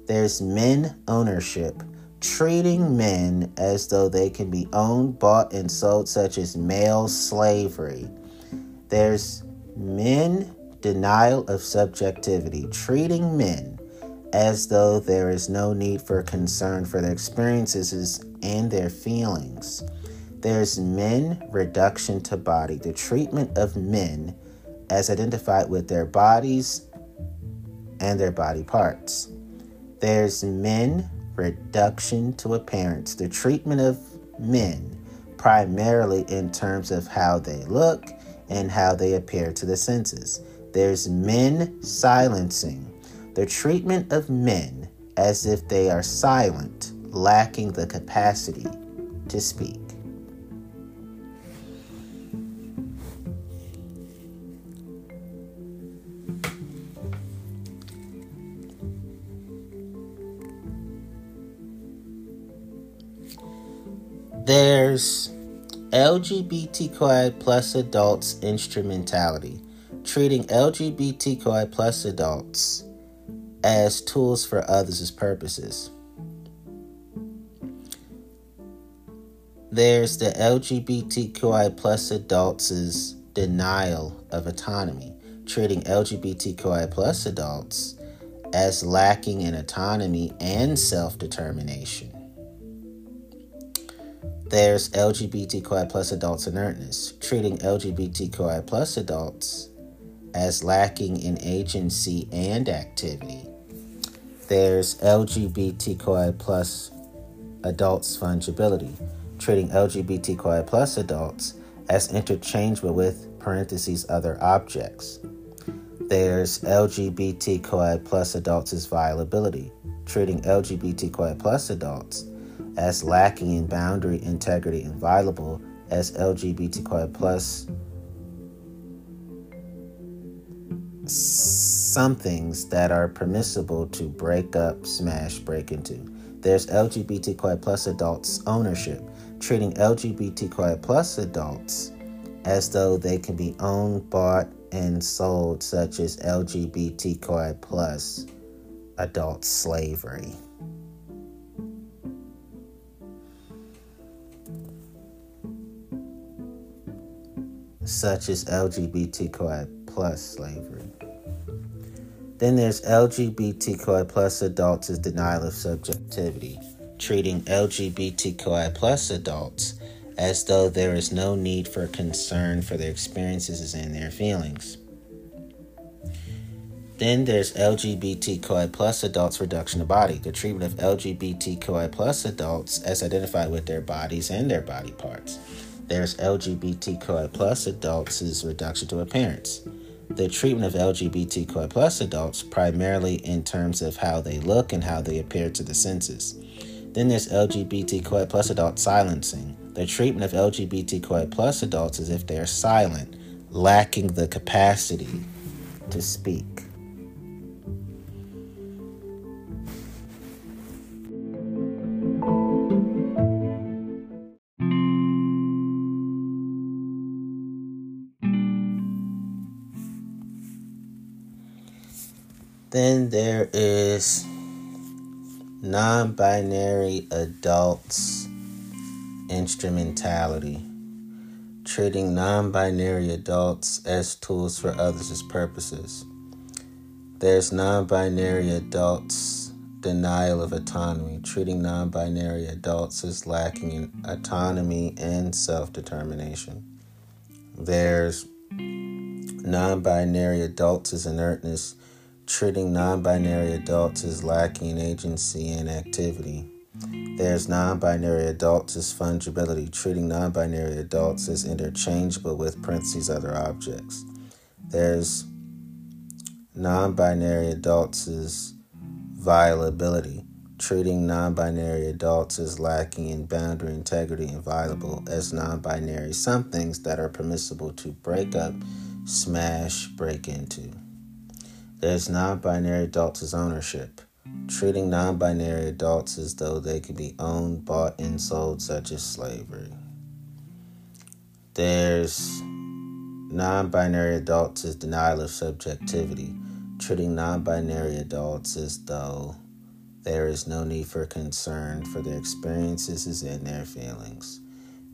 There's men ownership, treating men as though they can be owned, bought, and sold, such as male slavery. There's men denial of subjectivity, treating men as though there is no need for concern for their experiences and their feelings. There's men reduction to body, the treatment of men as identified with their bodies and their body parts. There's men reduction to appearance, the treatment of men primarily in terms of how they look and how they appear to the senses. There's men silencing, the treatment of men as if they are silent, lacking the capacity to speak. There's LGBTQI plus adults instrumentality, treating LGBTQI plus adults as tools for others' purposes. There's the LGBTQI plus adults' denial of autonomy, treating LGBTQI plus adults as lacking in autonomy and self determination. There's LGBTQI plus adults inertness, treating LGBTQI plus adults as lacking in agency and activity. There's LGBTQI plus adults fungibility, treating LGBTQI plus adults as interchangeable with parentheses other objects. There's LGBTQI plus adults as violability, treating LGBTQI plus adults as lacking in boundary, integrity, and viable as LGBTQI plus some things that are permissible to break up, smash, break into. There's LGBTQI plus adults ownership, treating LGBTQI plus adults as though they can be owned, bought, and sold, such as LGBTQI plus adult slavery. Such as LGBTQI plus slavery. Then there's LGBTQI plus adults as denial of subjectivity, treating LGBTQI plus adults as though there is no need for concern for their experiences and their feelings. Then there's LGBTQI plus adults reduction of body, the treatment of LGBTQI plus adults as identified with their bodies and their body parts. There's LGBTQI plus adults' reduction to appearance the treatment of LGBTQI plus adults primarily in terms of how they look and how they appear to the senses. Then there's LGBTQI plus adult silencing. The treatment of LGBTQI plus adults as if they are silent, lacking the capacity to speak. Then there is non binary adults instrumentality, treating non binary adults as tools for others' purposes. There's non binary adults denial of autonomy, treating non binary adults as lacking in autonomy and self determination. There's non binary adults inertness treating non binary adults as lacking in agency and activity. There's non binary adults as fungibility, treating non binary adults as interchangeable with parentheses other objects. There's non binary adults as violability, treating non binary adults as lacking in boundary integrity and viable as non binary, some things that are permissible to break up, smash, break into. There's non binary adults as ownership, treating non binary adults as though they could be owned, bought, and sold, such as slavery. There's non binary adults as denial of subjectivity, treating non binary adults as though there is no need for concern for their experiences and their feelings.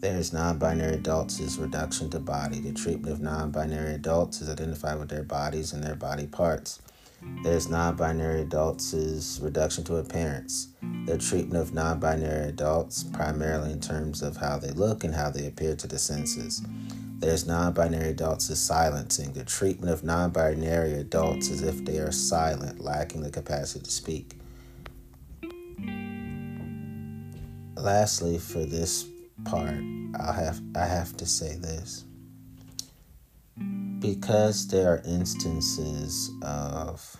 There's non binary adults as reduction to body. The treatment of non binary adults is identified with their bodies and their body parts. There's non binary adults as reduction to appearance. The treatment of non binary adults, primarily in terms of how they look and how they appear to the senses. There's non binary adults as silencing. The treatment of non binary adults as if they are silent, lacking the capacity to speak. Lastly, for this part, I have I have to say this. Because there are instances of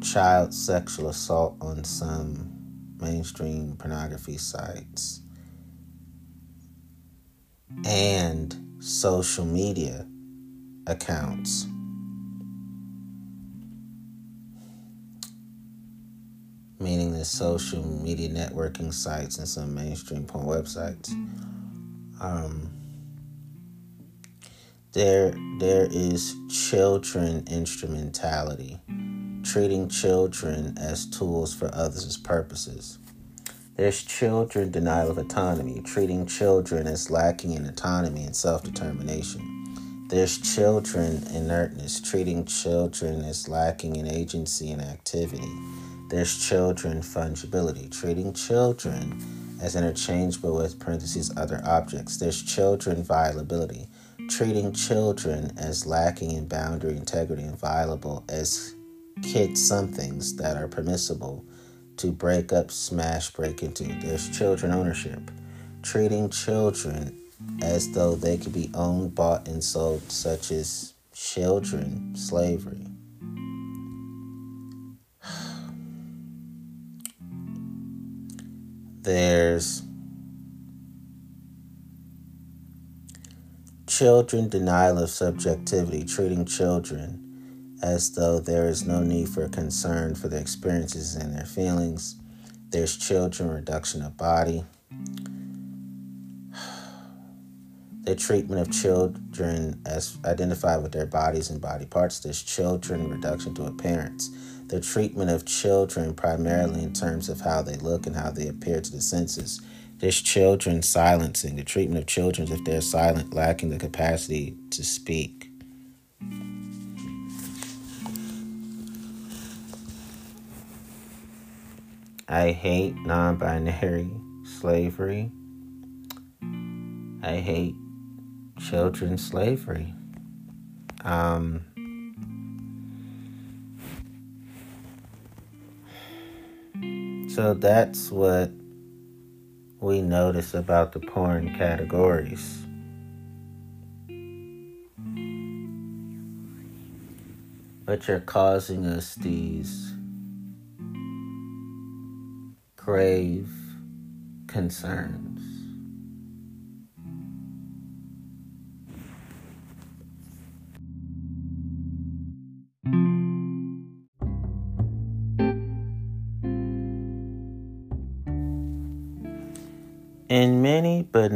child sexual assault on some mainstream pornography sites and social media accounts meaning the social media networking sites and some mainstream porn websites. Um, there, there is children instrumentality, treating children as tools for others' purposes. There's children denial of autonomy, treating children as lacking in autonomy and self determination. There's children inertness, treating children as lacking in agency and activity. There's children fungibility, treating children as interchangeable with parentheses other objects. There's children violability, treating children as lacking in boundary integrity and viable as kid somethings that are permissible to break up, smash, break into. There's children ownership, treating children as though they could be owned, bought, and sold, such as children, slavery. There's children denial of subjectivity, treating children as though there is no need for concern for their experiences and their feelings. There's children reduction of body. The treatment of children as identified with their bodies and body parts. There's children reduction to appearance. The treatment of children primarily in terms of how they look and how they appear to the senses. There's children silencing. The treatment of children if they're silent, lacking the capacity to speak. I hate non binary slavery. I hate children's slavery. Um, so that's what we notice about the porn categories. But you're causing us these grave concerns.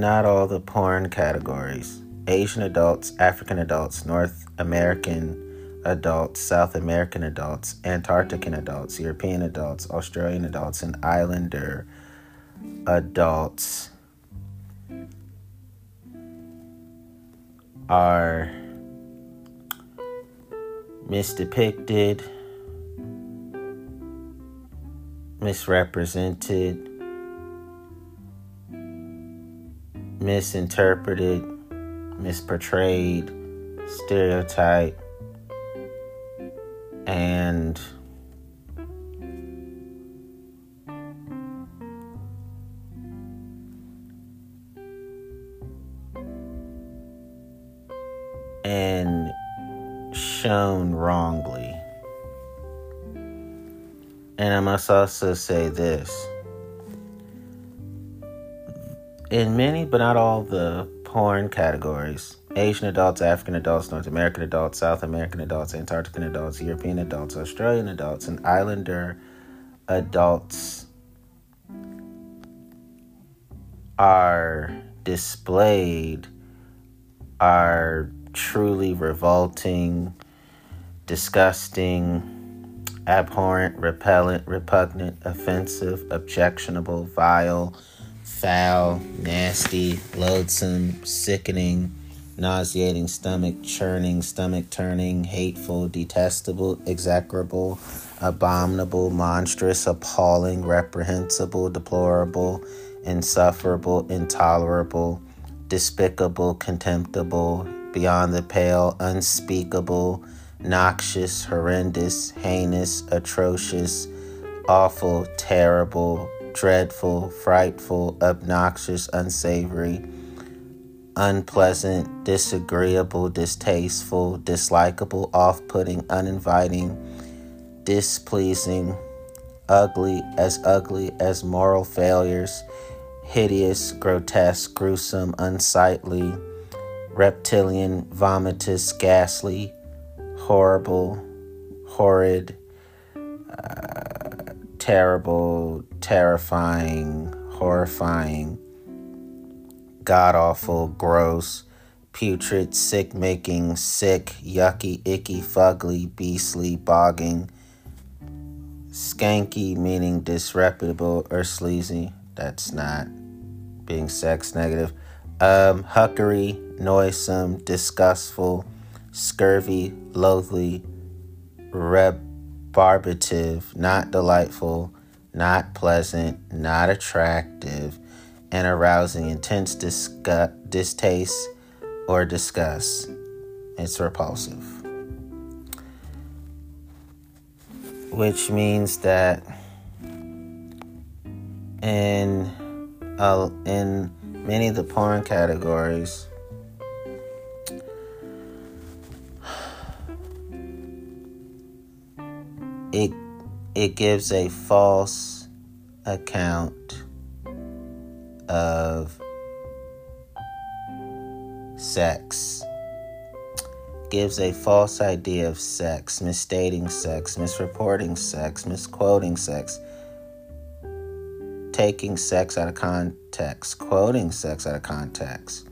Not all, the porn categories. Asian adults, African adults, North American adults, South American adults, Antarctican adults, European adults, Australian adults, and Islander adults are misdepicted, misrepresented misinterpreted, misportrayed, stereotyped, and and shown wrongly. And I must also say this in many, but not all, the porn categories. Asian adults, African adults, North American adults, South American adults, Antarctican adults, European adults, Australian adults, and Islander adults are displayed are truly revolting, disgusting, abhorrent, repellent, repugnant, offensive, objectionable, vile foul, nasty, loathsome, sickening, nauseating, stomach churning, stomach turning, hateful, detestable, execrable, abominable, monstrous, appalling, reprehensible, deplorable, insufferable, intolerable, despicable, contemptible, beyond the pale, unspeakable, noxious, horrendous, heinous, atrocious, awful, terrible, dreadful, frightful, obnoxious, unsavory, unpleasant, disagreeable, distasteful, dislikable, off putting, uninviting, displeasing, ugly, as ugly as moral failures, hideous, grotesque, gruesome, unsightly, reptilian, vomitous, ghastly, horrible, horrid, uh, terrible, terrifying, horrifying, god awful, gross, putrid, sick making, sick, yucky, icky, fugly, beastly, bogging, skanky, meaning disreputable or sleazy. That's not being sex negative. Um, huckery, noisome, disgustful, scurvy, loathly, reb barbative, not delightful, not pleasant, not attractive, and arousing intense disgust, distaste or disgust. It's repulsive. Which means that in uh, in many of the porn categories it it gives a false account of sex. Gives a false idea of sex, misstating sex, misreporting sex, misquoting sex, taking sex out of context, quoting sex out of context,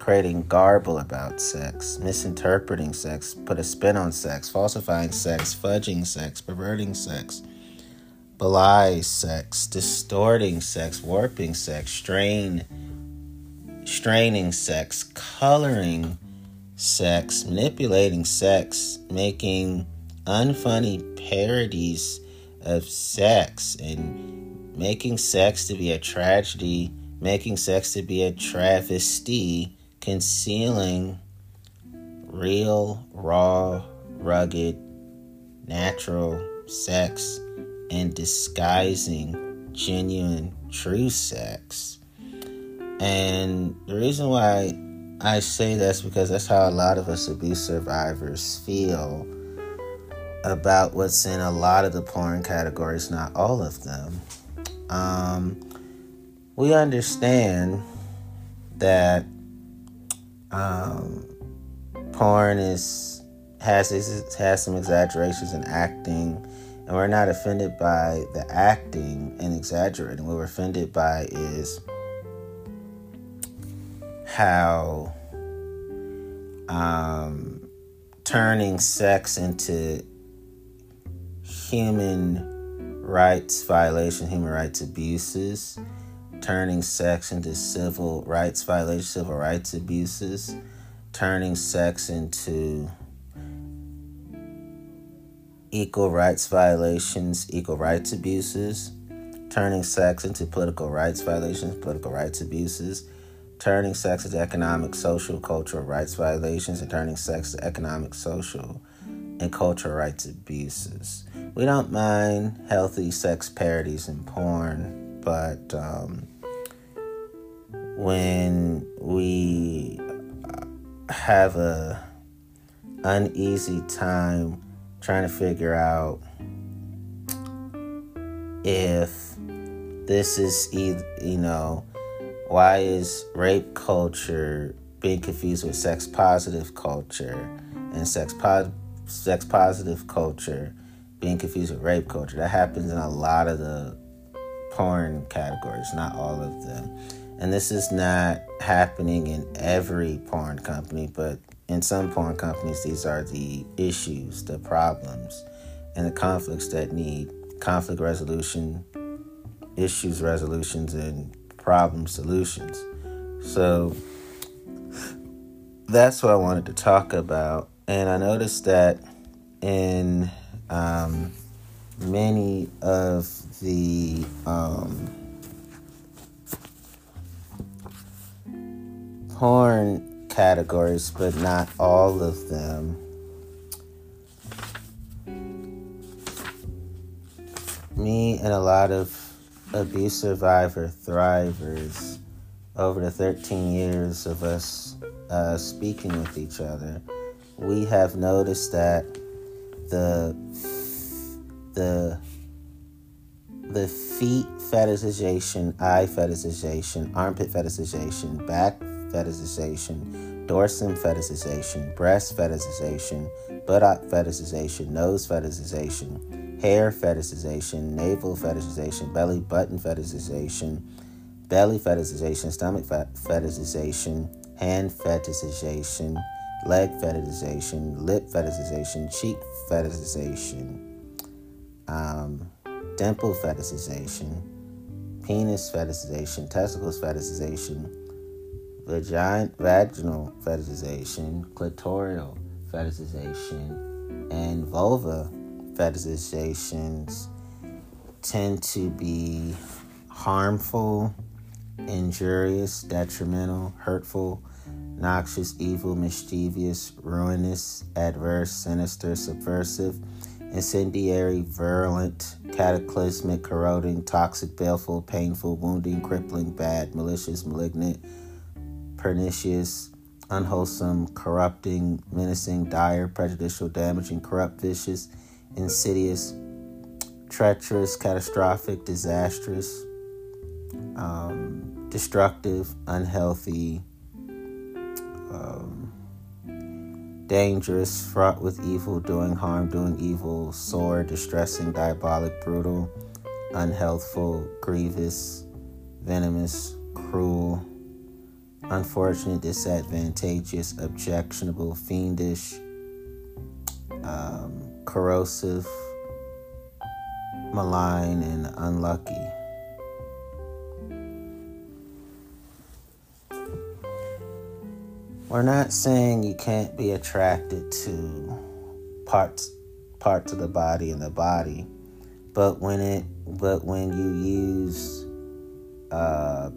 creating garble about sex, misinterpreting sex, put a spin on sex, falsifying sex, fudging sex, perverting sex, belie sex, distorting sex, warping sex, strain, straining sex, coloring sex, manipulating sex, making unfunny parodies of sex, and making sex to be a tragedy, making sex to be a travesty, concealing real, raw, rugged, natural sex, and disguising genuine, true sex. And the reason why I say that's because that's how a lot of us abuse survivors feel about what's in a lot of the porn categories, not all of them. Um, we understand that um, porn is has has some exaggerations in acting, and we're not offended by the acting and exaggerating. What we're offended by is how um, turning sex into human rights violation, human rights abuses, turning sex into civil rights violations, civil rights abuses, turning sex into equal rights violations, equal rights abuses, turning sex into political rights violations, political rights abuses, turning sex into economic, social, cultural rights violations, and turning sex to economic, social, and cultural rights abuses. We don't mind healthy sex parodies in porn, but um, when we have a uneasy time trying to figure out if this is either you know why is rape culture being confused with sex positive culture and sex po- sex positive culture being confused with rape culture? That happens in a lot of the porn categories, not all of them. And this is not happening in every porn company, but in some porn companies, these are the issues, the problems, and the conflicts that need conflict resolution, issues resolutions, and problem solutions. So that's what I wanted to talk about. And I noticed that in um, many of the um, porn categories, but not all of them, me and a lot of abuse survivor thrivers over the 13 years of us uh, speaking with each other, we have noticed that the the the feet fetishization, eye fetishization, armpit fetishization, back fetishization, dorsum fetishization, breast fetishization, buttock fetishization, nose fetishization, hair fetishization, navel fetishization, belly button fetishization, belly fetishization, stomach fetishization, hand fetishization, leg fetishization, lip fetishization, cheek fetishization, um, dimple fetishization, penis fetishization, testicles fetishization, vagina, vaginal fetishization, clitoral fetishization, and vulva fetishizations tend to be harmful, injurious, detrimental, hurtful, noxious, evil, mischievous, ruinous, adverse, sinister, subversive, incendiary, virulent, cataclysmic, corroding, toxic, baleful, painful, wounding, crippling, bad, malicious, malignant, pernicious, unwholesome, corrupting, menacing, dire, prejudicial, damaging, corrupt, vicious, insidious, treacherous, catastrophic, disastrous, um, destructive, unhealthy, um, dangerous, fraught with evil, doing harm, doing evil, sore, distressing, diabolic, brutal, unhealthful, grievous, venomous, cruel, unfortunate, disadvantageous, objectionable, fiendish, um, corrosive, malign, and unlucky. We're not saying you can't be attracted to parts parts of the body and the body, but when it but when you use uh,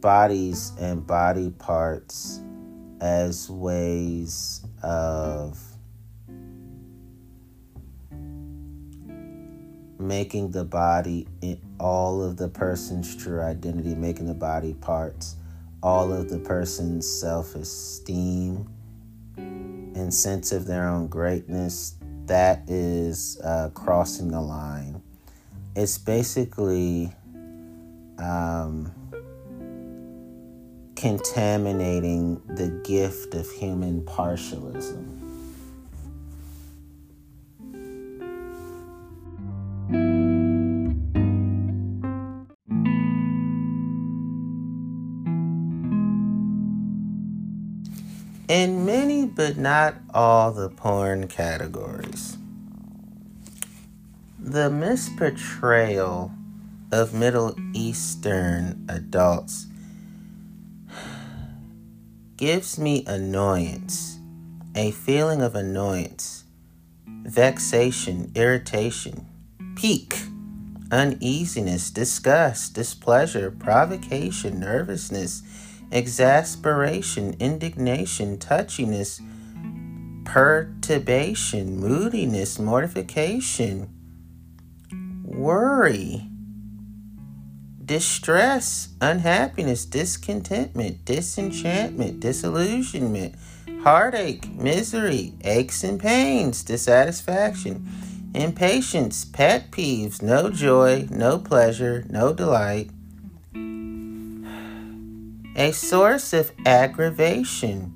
bodies and body parts as ways of making the body all of the person's true identity, making the body parts all of the person's self esteem and sense of their own greatness, that is uh, crossing the line. It's basically um, contaminating the gift of human partialism. In many, but not all, the porn categories, the misportrayal of Middle Eastern adults gives me annoyance, a feeling of annoyance, vexation, irritation, pique, uneasiness, disgust, displeasure, provocation, nervousness, exasperation, indignation, touchiness, perturbation, moodiness, mortification, worry distress, unhappiness, discontentment, disenchantment, disillusionment, heartache, misery, aches and pains, dissatisfaction, impatience, pet peeves, no joy, no pleasure, no delight. A source of aggravation,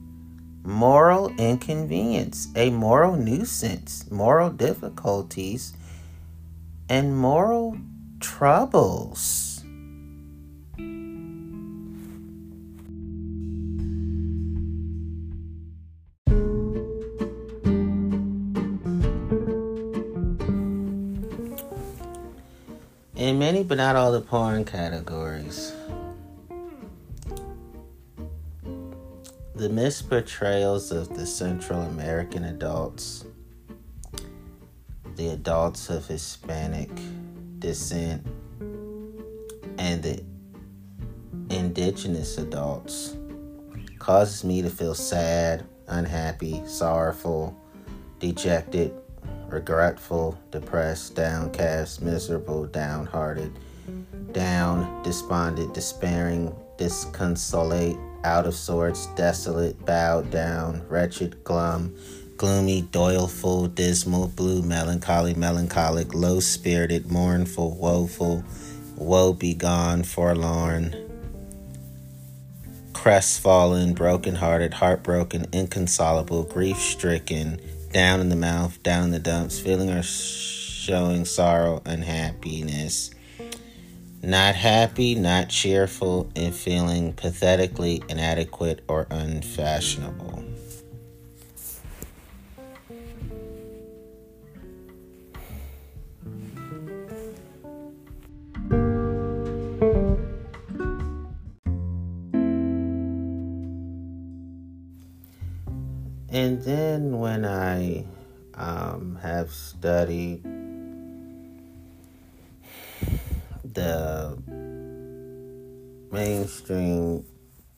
moral inconvenience, a moral nuisance, moral difficulties, and moral troubles. But not all the porn categories. The misportrayals of the Central American adults, the adults of Hispanic descent, and the indigenous adults causes me to feel sad, unhappy, sorrowful, dejected, regretful, depressed, downcast, miserable, downhearted, down, despondent, despairing, disconsolate, out of sorts, desolate, bowed down, wretched, glum, gloomy, doleful, dismal, blue, melancholy, melancholic, low spirited, mournful, woeful, woe begone, forlorn, crestfallen, broken-hearted, heartbroken, inconsolable, grief stricken, down in the mouth, down in the dumps, feeling or showing sorrow, unhappiness. Not happy, not cheerful, and feeling pathetically inadequate or unfashionable. And then when I um, have studied the mainstream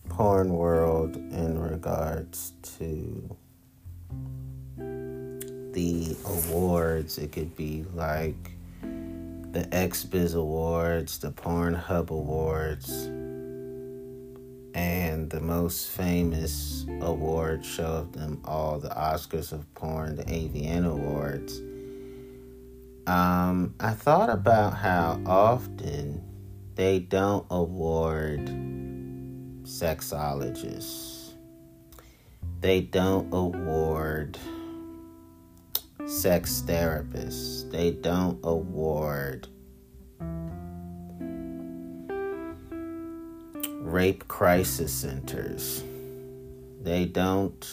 porn world in regards to the awards, it could be like the XBiz Awards, the Pornhub Awards, and the most famous award show of them all, the Oscars of Porn, the AVN Awards, um, I thought about how often they don't award sexologists. They don't award sex therapists. They don't award rape crisis centers. They don't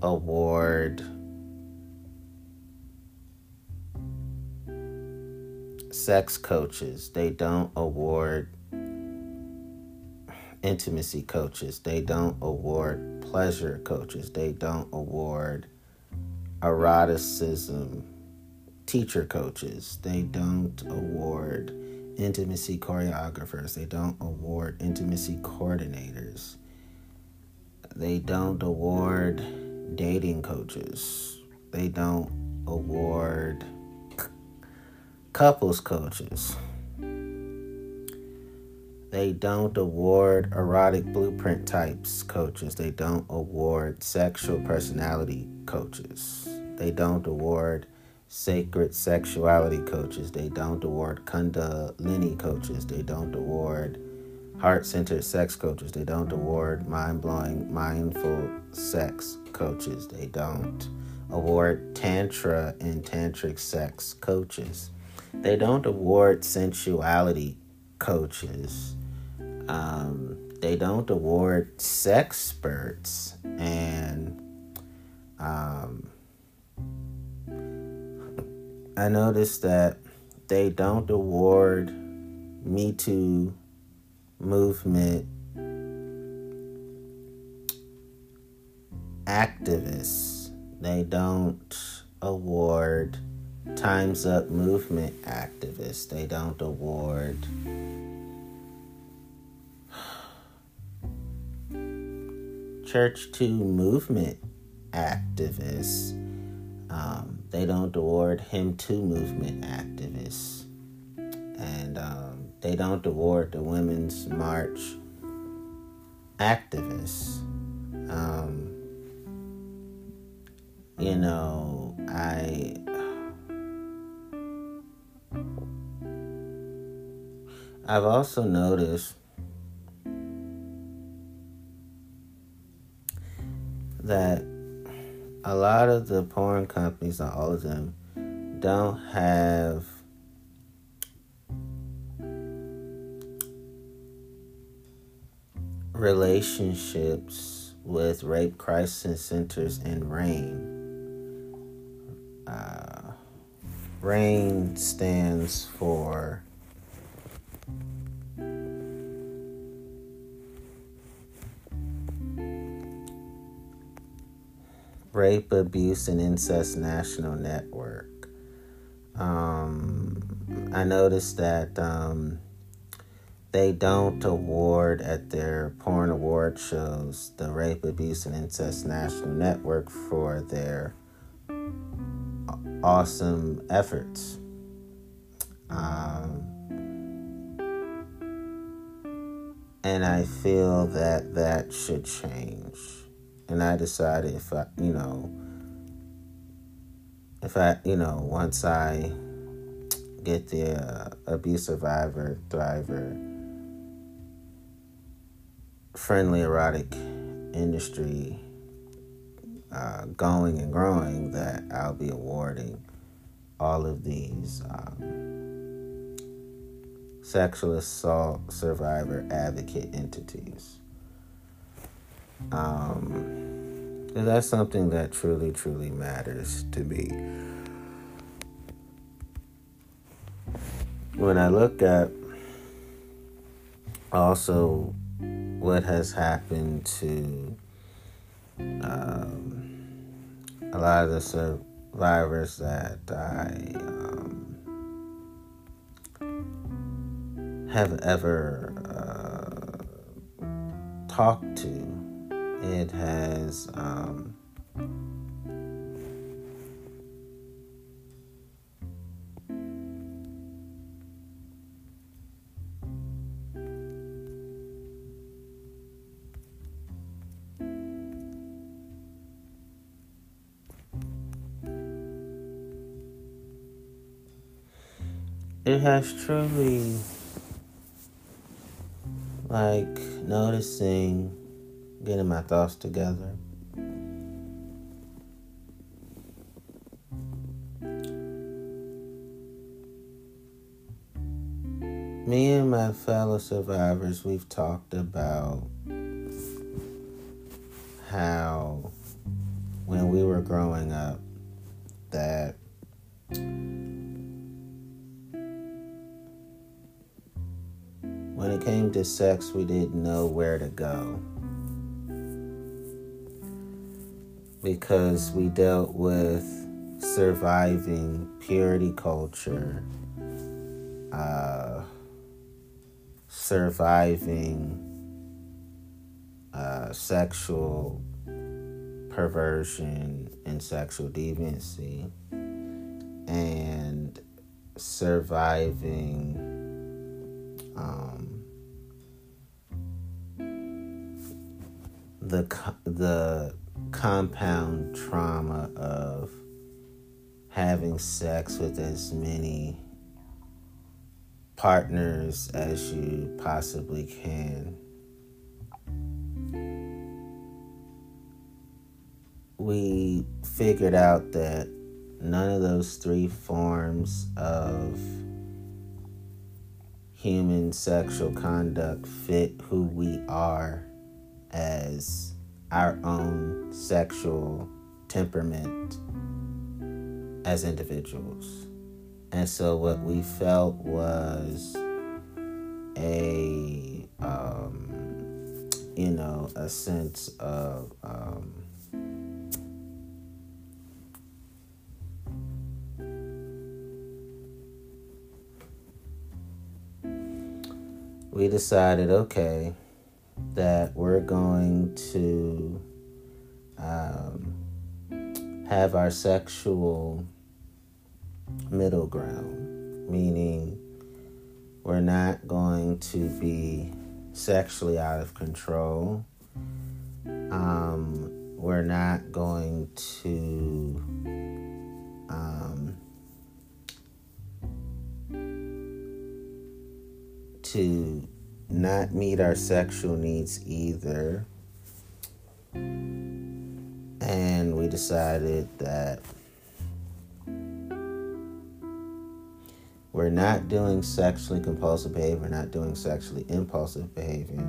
award sex coaches. They don't award intimacy coaches. They don't award pleasure coaches. They don't award eroticism teacher coaches. They don't award intimacy choreographers. They don't award intimacy coordinators. They don't award dating coaches. They don't award couples coaches. They don't award erotic blueprint types coaches. They don't award sexual personality coaches. They don't award sacred sexuality coaches. They don't award Kundalini coaches. They don't award heart centered sex coaches. They don't award mind blowing mindful sex coaches. They don't award Tantra and Tantric sex coaches. They don't award sensuality coaches. Um, they don't award sex sexperts and um, I noticed that they don't award Me Too movement activists. They don't award Time's Up movement activists. They don't award Church Too movement activists. Um, they don't award Him Too movement activists. And um, they don't award the Women's March activists. Um, you know, I. I've also noticed that a lot of the porn companies, not all of them, don't have relationships with rape crisis centers and RAINN. Uh, RAINN stands for Rape, Abuse, and Incest National Network. Um, I noticed that um, they don't award at their porn award shows the Rape, Abuse, and Incest National Network for their awesome efforts. Um, and I feel that that should change and I decided if I, you know, if I, you know, once I get the uh, abuse survivor, thriver, friendly erotic industry uh, going and growing, that I'll be awarding all of these um, sexual assault survivor advocate entities. Um, that's something that truly, truly matters to me. When I look at also what has happened to um, a lot of the survivors that I um, have ever uh, talked to it has um, it has truly like noticing getting my thoughts together. Me and my fellow survivors, we've talked about how when we were growing up that when it came to sex, we didn't know where to go. Because we dealt with surviving purity culture, uh, surviving uh, sexual perversion and sexual deviancy, and surviving um, the the compound trauma of having sex with as many partners as you possibly can. We figured out that none of those three forms of human sexual conduct fit who we are as our own sexual temperament as individuals. And so what we felt was a, um, you know, a sense of, um, we decided, okay, that we're going to um, have our sexual middle ground, meaning we're not going to be sexually out of control. Um, we're not going to um, to not meet our sexual needs either. And we decided that we're not doing sexually compulsive behavior, not doing sexually impulsive behavior.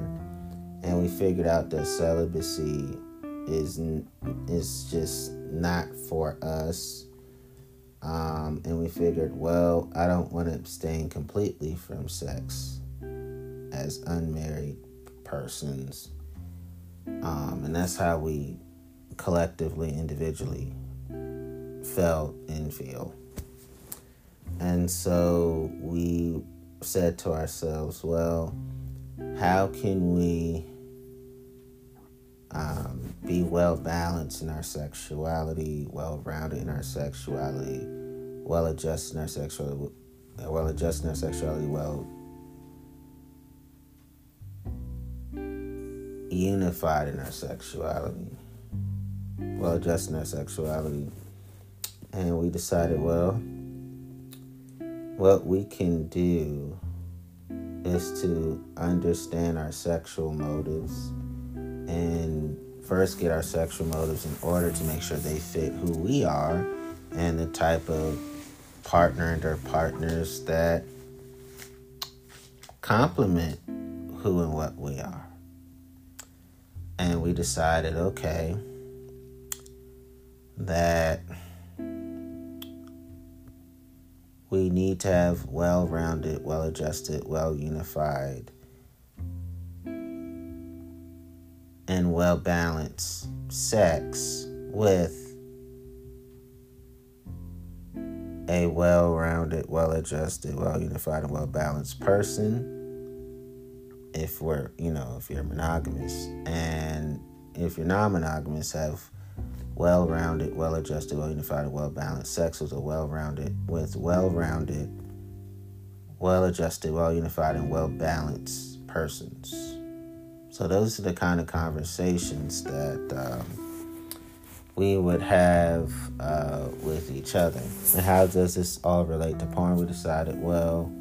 And we figured out that celibacy is is just not for us. Um, and we figured, well, I don't want to abstain completely from sex as unmarried persons. Um, and that's how we collectively, individually felt and feel. And so we said to ourselves, well, how can we um, be well balanced in our sexuality, well rounded in our sexuality, well adjusted in our sexuality, well adjusted in our sexuality, well unified in our sexuality, well adjusted in our sexuality. And we decided, well, what we can do is to understand our sexual motives and first get our sexual motives in order to make sure they fit who we are and the type of partner and or partners that complement who and what we are and we decided okay that we need to have well rounded, well adjusted, well unified, and well balanced sex with a well rounded, well adjusted, well unified, and well balanced person if we're, you know, if you're monogamous. And if you're non monogamous, have well rounded, well adjusted, well unified, and well balanced sex with a well rounded, with well rounded, well adjusted, well unified, and well balanced persons. So those are the kind of conversations that um, we would have uh, with each other. And how does this all relate to porn? We decided, well,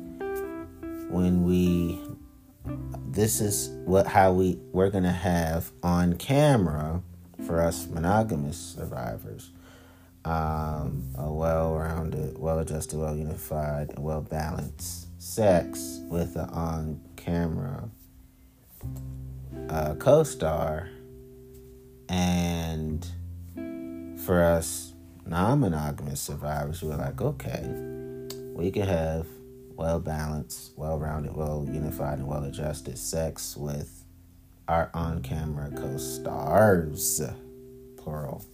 when we this is what how we we're gonna have on camera for us monogamous survivors. Um, a well-rounded, well-adjusted, well-unified, and well-balanced sex with an on-camera uh, co-star, and for us non-monogamous survivors, we're like, okay, we could have well-balanced, well-rounded, well-unified, and well-adjusted sex with our on-camera co-stars, plural.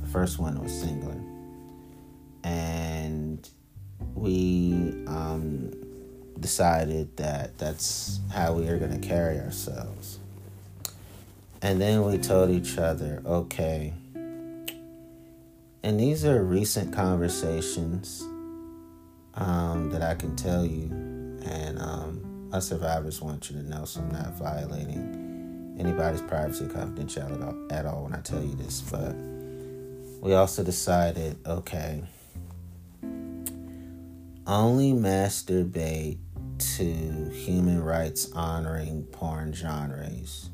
The first one was singular. And we um, decided that that's how we are going to carry ourselves. And then we told each other, okay, and these are recent conversations um, that I can tell you, and um, us survivors want you to know, so I'm not violating anybody's privacy confidentiality at all, when I tell you this, but we also decided okay, only masturbate to human rights honoring porn genres.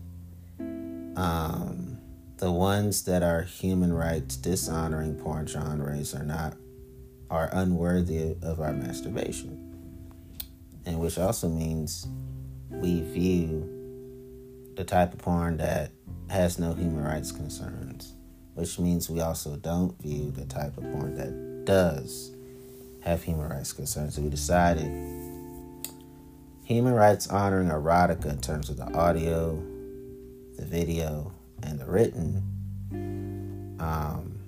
Um, the ones that are human rights dishonoring porn genres are not are unworthy of our masturbation. And which also means we view the type of porn that has no human rights concerns which means we also don't view the type of porn that does have human rights concerns. We decided human rights honoring erotica in terms of the audio, the video, and the written. Um,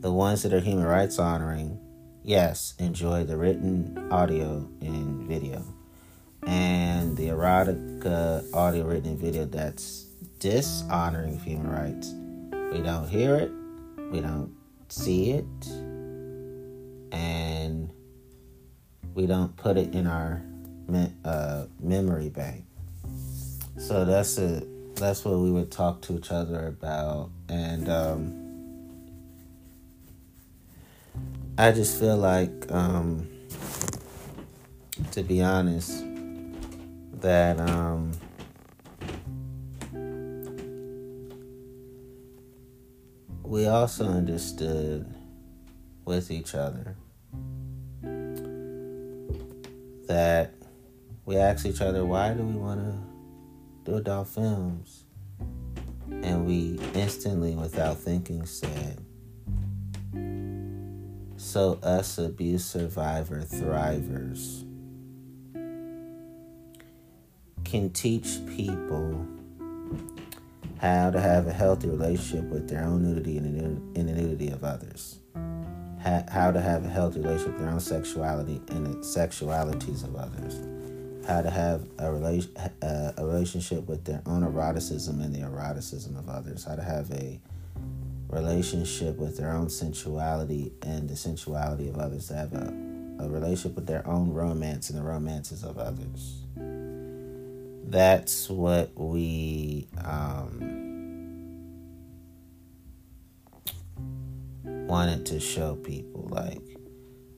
the ones that are human rights honoring, yes, enjoy the written audio and video. And the erotica audio, written, and video that's dishonoring human rights. We don't hear it, we don't see it, and we don't put it in our uh, memory bank. So that's it. that's what we would talk to each other about, and um, I just feel like, um, to be honest, that. Um, we also understood with each other that we asked each other, why do we want to do adult films? And we instantly, without thinking, said, so us abuse survivor thrivers. Can teach people how to have a healthy relationship with their own nudity and the nudity of others, how to have a healthy relationship with their own sexuality and the sexualities of others, how to have a, relation, uh, a relationship with their own eroticism and the eroticism of others, how to have a relationship with their own sensuality and the sensuality of others, to have a, a relationship with their own romance and the romances of others. That's what we um, wanted to show people like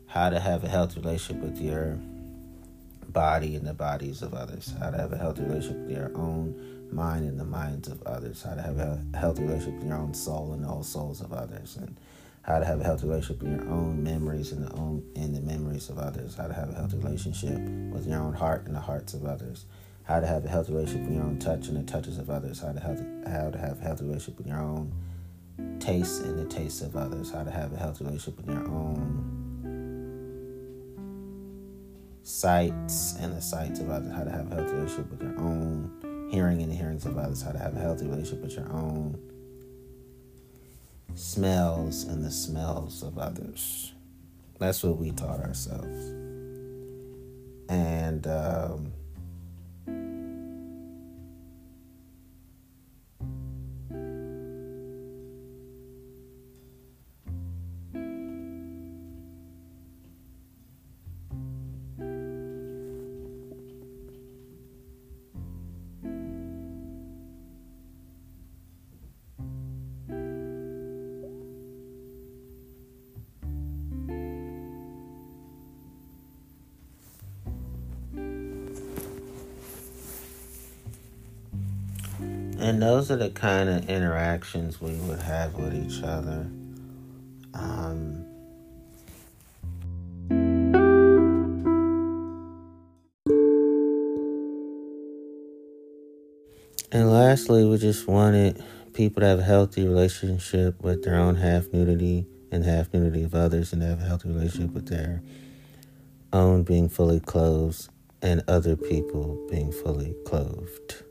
how to have a healthy relationship with your body and the bodies of others. How to have a healthy relationship with your own mind and the minds of others how to have a healthy relationship with your own soul and the souls of others and how to have a healthy relationship with your own memories and the own and the memories of others how to have a healthy relationship with your own heart and the hearts of others how to have a healthy relationship with your own touch and the touches of others, how to have how to have a healthy relationship with your own taste and the tastes of others, how to have a healthy relationship with your own sights and the sights of others, how to have a healthy relationship with your own hearing and the hearings of others, how to have a healthy relationship with your own smells and the smells of others. That's what we taught ourselves. And um, And those are the kind of interactions we would have with each other. Um, and lastly, we just wanted people to have a healthy relationship with their own half nudity and half nudity of others, and have a healthy relationship with their own being fully clothed and other people being fully clothed.